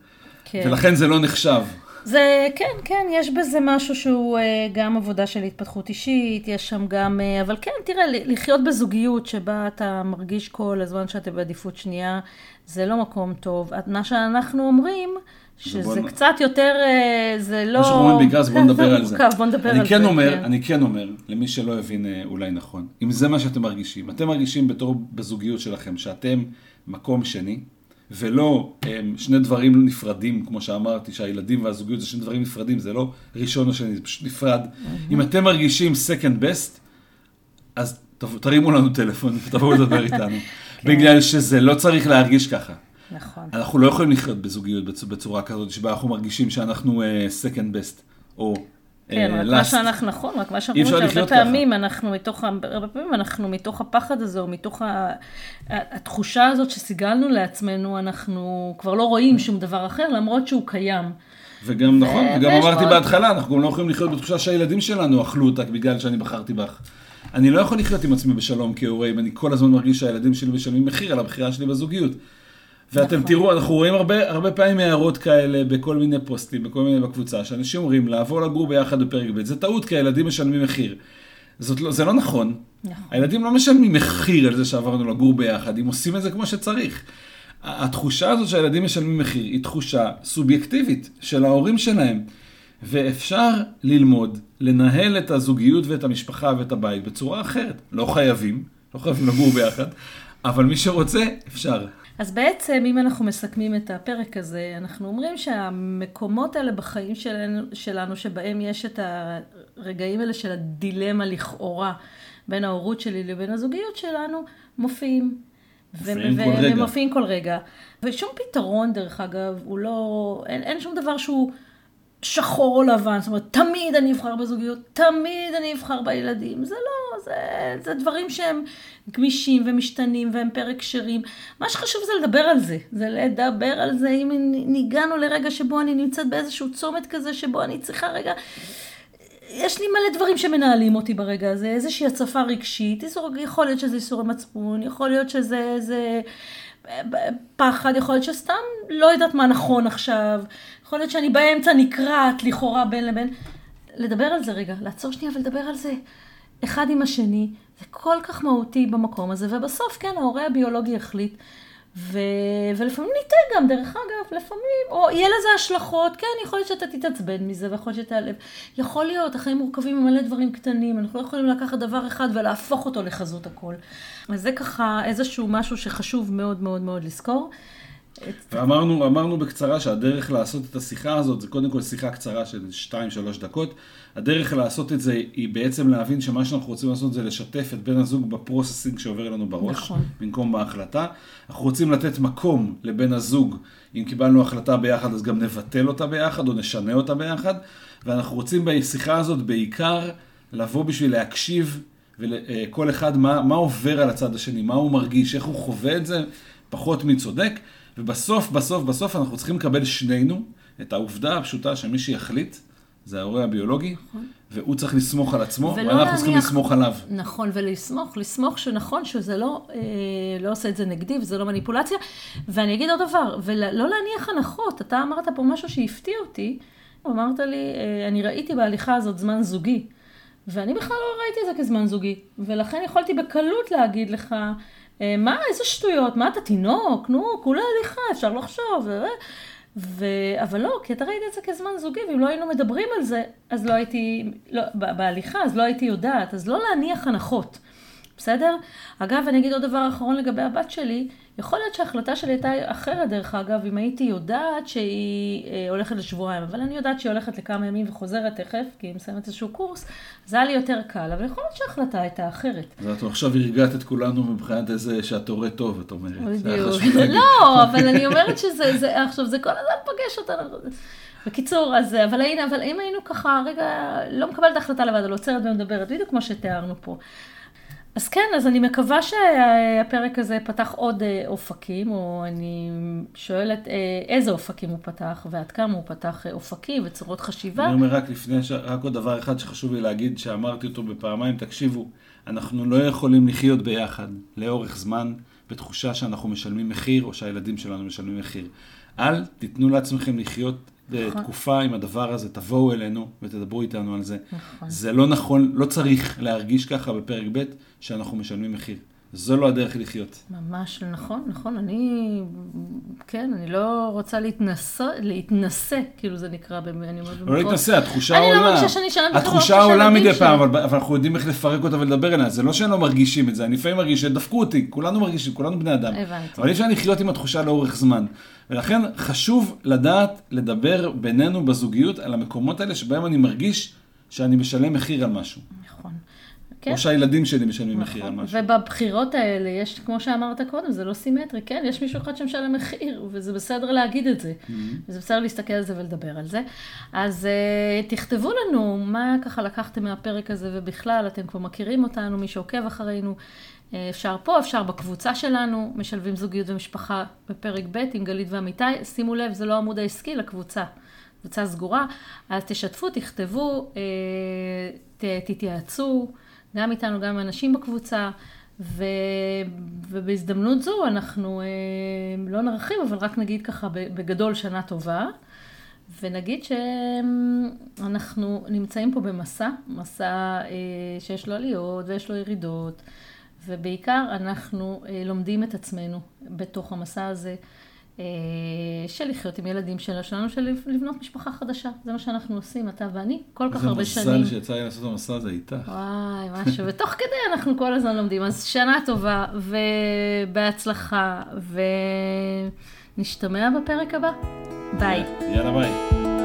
כן. ולכן זה לא נחשב. זה, כן, כן, יש בזה משהו שהוא uh, גם עבודה של התפתחות אישית, יש שם גם, uh, אבל כן, תראה, לחיות בזוגיות שבה אתה מרגיש כל הזמן שאתה בעדיפות שנייה, זה לא מקום טוב. מה שאנחנו אומרים, שזה בוא... קצת יותר, uh, זה לא... מה שאנחנו אומרים בעיקר זה בוא נדבר על זה. בוא נדבר על כן זה. אומר, כן. אני כן אומר, למי שלא הבין אולי נכון, אם זה מה שאתם מרגישים, אתם מרגישים בתור בזוגיות שלכם, שאתם מקום שני, ולא הם, שני דברים נפרדים, כמו שאמרתי, שהילדים והזוגיות זה שני דברים נפרדים, זה לא ראשון או שני, זה פשוט נפרד. Mm-hmm. אם אתם מרגישים second best, אז תרימו לנו טלפון ותבואו לדבר איתנו. כן. בגלל שזה לא צריך להרגיש ככה. נכון. אנחנו לא יכולים לחיות בזוגיות בצורה כזאת, שבה אנחנו מרגישים שאנחנו uh, second best, או כן, רק מה שאנחנו, נכון, רק מה שאנחנו אומרים, שהרבה פעמים אנחנו מתוך, הרבה פעמים אנחנו מתוך הפחד הזה, או מתוך התחושה הזאת שסיגלנו לעצמנו, אנחנו כבר לא רואים שום דבר אחר, למרות שהוא קיים. וגם נכון, וגם אמרתי בהתחלה, אנחנו גם לא יכולים לחיות בתחושה שהילדים שלנו אכלו אותה בגלל שאני בחרתי בך. אני לא יכול לחיות עם עצמי בשלום כהורה, אם אני כל הזמן מרגיש שהילדים שלי משלמים מחיר על הבחירה שלי בזוגיות. ואתם נכון. תראו, אנחנו רואים הרבה, הרבה פעמים הערות כאלה בכל מיני פוסטים, בכל מיני בקבוצה, שאנשים אומרים לעבור לגור ביחד בפרק ב', זה טעות כי הילדים משלמים מחיר. זאת לא, זה לא נכון. נכון. הילדים לא משלמים מחיר על זה שעברנו לגור ביחד, אם עושים את זה כמו שצריך. התחושה הזאת שהילדים משלמים מחיר היא תחושה סובייקטיבית של ההורים שלהם. ואפשר ללמוד, לנהל את הזוגיות ואת המשפחה ואת הבית בצורה אחרת. לא חייבים, לא חייבים לגור ביחד, אבל מי שרוצה, אפשר. אז בעצם, אם אנחנו מסכמים את הפרק הזה, אנחנו אומרים שהמקומות האלה בחיים שלנו, שלנו שבהם יש את הרגעים האלה של הדילמה לכאורה בין ההורות שלי לבין הזוגיות שלנו, מופיעים. מופיעים כל רגע. ומופיעים כל רגע. ושום פתרון, דרך אגב, הוא לא... אין, אין שום דבר שהוא... שחור או לבן, זאת אומרת, תמיד אני אבחר בזוגיות, תמיד אני אבחר בילדים. זה לא, זה, זה דברים שהם גמישים ומשתנים והם פרק שרים. מה שחשוב זה לדבר על זה, זה לדבר על זה. אם ניגענו לרגע שבו אני נמצאת באיזשהו צומת כזה, שבו אני צריכה רגע... יש לי מלא דברים שמנהלים אותי ברגע הזה, איזושהי הצפה רגשית, יכול להיות שזה איסורי מצפון, יכול להיות שזה איזה פחד, יכול להיות שסתם לא יודעת מה נכון עכשיו, יכול להיות שאני באמצע נקרעת לכאורה בין לבין. לדבר על זה רגע, לעצור שנייה ולדבר על זה אחד עם השני, זה כל כך מהותי במקום הזה, ובסוף כן, ההורה הביולוגי החליט, ו... ולפעמים ניתן גם, דרך אגב, לפעמים, או יהיה לזה השלכות, כן, יכול להיות שאתה תתעצבן מזה, ויכול להיות שתעלב. יכול להיות, החיים מורכבים ממלא דברים קטנים, אנחנו לא יכולים לקחת דבר אחד ולהפוך אותו לחזות הכל. אז זה ככה איזשהו משהו שחשוב מאוד מאוד מאוד לזכור. ואמרנו אמרנו בקצרה שהדרך לעשות את השיחה הזאת, זה קודם כל שיחה קצרה של 2-3 דקות. הדרך לעשות את זה היא בעצם להבין שמה שאנחנו רוצים לעשות זה לשתף את בן הזוג בפרוססינג שעובר לנו בראש, נכון. במקום בהחלטה. אנחנו רוצים לתת מקום לבן הזוג, אם קיבלנו החלטה ביחד אז גם נבטל אותה ביחד או נשנה אותה ביחד. ואנחנו רוצים בשיחה הזאת בעיקר לבוא בשביל להקשיב, וכל אחד מה, מה עובר על הצד השני, מה הוא מרגיש, איך הוא חווה את זה, פחות מי צודק, ובסוף, בסוף, בסוף אנחנו צריכים לקבל שנינו את העובדה הפשוטה שמי שיחליט זה ההורה הביולוגי, נכון. והוא צריך לסמוך על עצמו, ואנחנו להניח... צריכים לסמוך עליו. נכון, ולסמוך, לסמוך שנכון שזה לא, אה, לא עושה את זה נגדי וזה לא מניפולציה. ואני אגיד עוד דבר, ולא להניח הנחות. אתה אמרת פה משהו שהפתיע אותי, אמרת לי, אה, אני ראיתי בהליכה הזאת זמן זוגי, ואני בכלל לא ראיתי את זה כזמן זוגי, ולכן יכולתי בקלות להגיד לך, אה, מה, איזה שטויות, מה אתה תינוק, נו, כולה הליכה, אפשר לחשוב. ו... אבל לא, כי אתה ראית את זה כזמן זוגי, ואם לא היינו מדברים על זה, אז לא הייתי, לא, בהליכה, אז לא הייתי יודעת, אז לא להניח הנחות. בסדר? אגב, אני אגיד עוד דבר אחרון לגבי הבת שלי. יכול להיות שההחלטה שלי הייתה אחרת, דרך אגב, אם הייתי יודעת שהיא אה, הולכת לשבועיים, אבל אני יודעת שהיא הולכת לכמה ימים וחוזרת תכף, כי היא מסיימת איזשהו קורס, זה היה לי יותר קל, אבל יכול להיות שההחלטה הייתה אחרת. אז את עכשיו הרגעת את כולנו מבחינת איזה שאת הורה טוב, את אומרת. בדיוק. לא, אבל אני אומרת שזה, זה, עכשיו, זה כל הזמן פוגש אותנו. בקיצור, אז, אבל, הנה, אבל אם היינו ככה, רגע, לא מקבלת החלטה לבד, אבל עוצרת ומדברת, בדיוק כמו שתיארנו פה. אז כן, אז אני מקווה שהפרק הזה פתח עוד אה, אופקים, או אני שואלת אה, איזה אופקים הוא פתח, ועד כמה הוא פתח אה, אופקים וצורות חשיבה. אני אומר רק לפני, רק עוד דבר אחד שחשוב לי להגיד, שאמרתי אותו בפעמיים, תקשיבו, אנחנו לא יכולים לחיות ביחד לאורך זמן בתחושה שאנחנו משלמים מחיר, או שהילדים שלנו משלמים מחיר. אל תיתנו לעצמכם לחיות נכון. תקופה עם הדבר הזה, תבואו אלינו ותדברו איתנו על זה. נכון. זה לא נכון, לא צריך להרגיש ככה בפרק ב' שאנחנו משלמים מחיר. זו לא הדרך לחיות. ממש נכון, נכון. אני, כן, אני לא רוצה להתנסה, להתנסה, כאילו זה נקרא, אני אומרת לא להתנסה, התחושה עולה. אני לא מרגישה שאני שלם התחושה עולה מדי פעם, אבל, אבל אנחנו יודעים איך לפרק אותה ולדבר עליה. זה לא שהם לא מרגישים את זה, אני לפעמים מרגיש שדפקו אותי, כולנו מרגישים, כולנו בני אדם. הבנתי. אבל אי אפשר לחיות עם התחושה לאורך זמן. ולכן חשוב לדעת לדבר בינינו בזוגיות על המקומות האלה שבהם אני מרגיש שאני משלם מחיר על משהו. נכון. כן. או שהילדים שלי משלמים נכון. מחיר על משהו. ובבחירות האלה, יש, כמו שאמרת קודם, זה לא סימטרי, כן? יש מישהו אחד שמשלם מחיר, וזה בסדר להגיד את זה. Mm-hmm. וזה בסדר להסתכל על זה ולדבר על זה. אז uh, תכתבו לנו מה ככה לקחתם מהפרק הזה, ובכלל, אתם כבר מכירים אותנו, מי שעוקב אחרינו. אה, אפשר פה, אפשר בקבוצה שלנו, משלבים זוגיות ומשפחה בפרק ב' עם גלית ואמיתי. שימו לב, זה לא עמוד העסקי לקבוצה. קבוצה סגורה, אז תשתפו, תכתבו, אה, תתייעצו, גם איתנו, גם עם אנשים בקבוצה, ו, ובהזדמנות זו אנחנו אה, לא נרחיב, אבל רק נגיד ככה בגדול שנה טובה, ונגיד שאנחנו נמצאים פה במסע, מסע שיש לו עליות ויש לו ירידות. ובעיקר אנחנו אה, לומדים את עצמנו בתוך המסע הזה אה, של לחיות עם ילדים שלנו, שלנו, של לבנות משפחה חדשה. זה מה שאנחנו עושים, אתה ואני, כל כך הרבה שנים. זה מזל שיצא לי לעשות את המסע הזה איתך. וואי, משהו, ותוך כדי אנחנו כל הזמן לומדים. אז שנה טובה, ובהצלחה, ונשתמע בפרק הבא. ביי. יאללה ביי.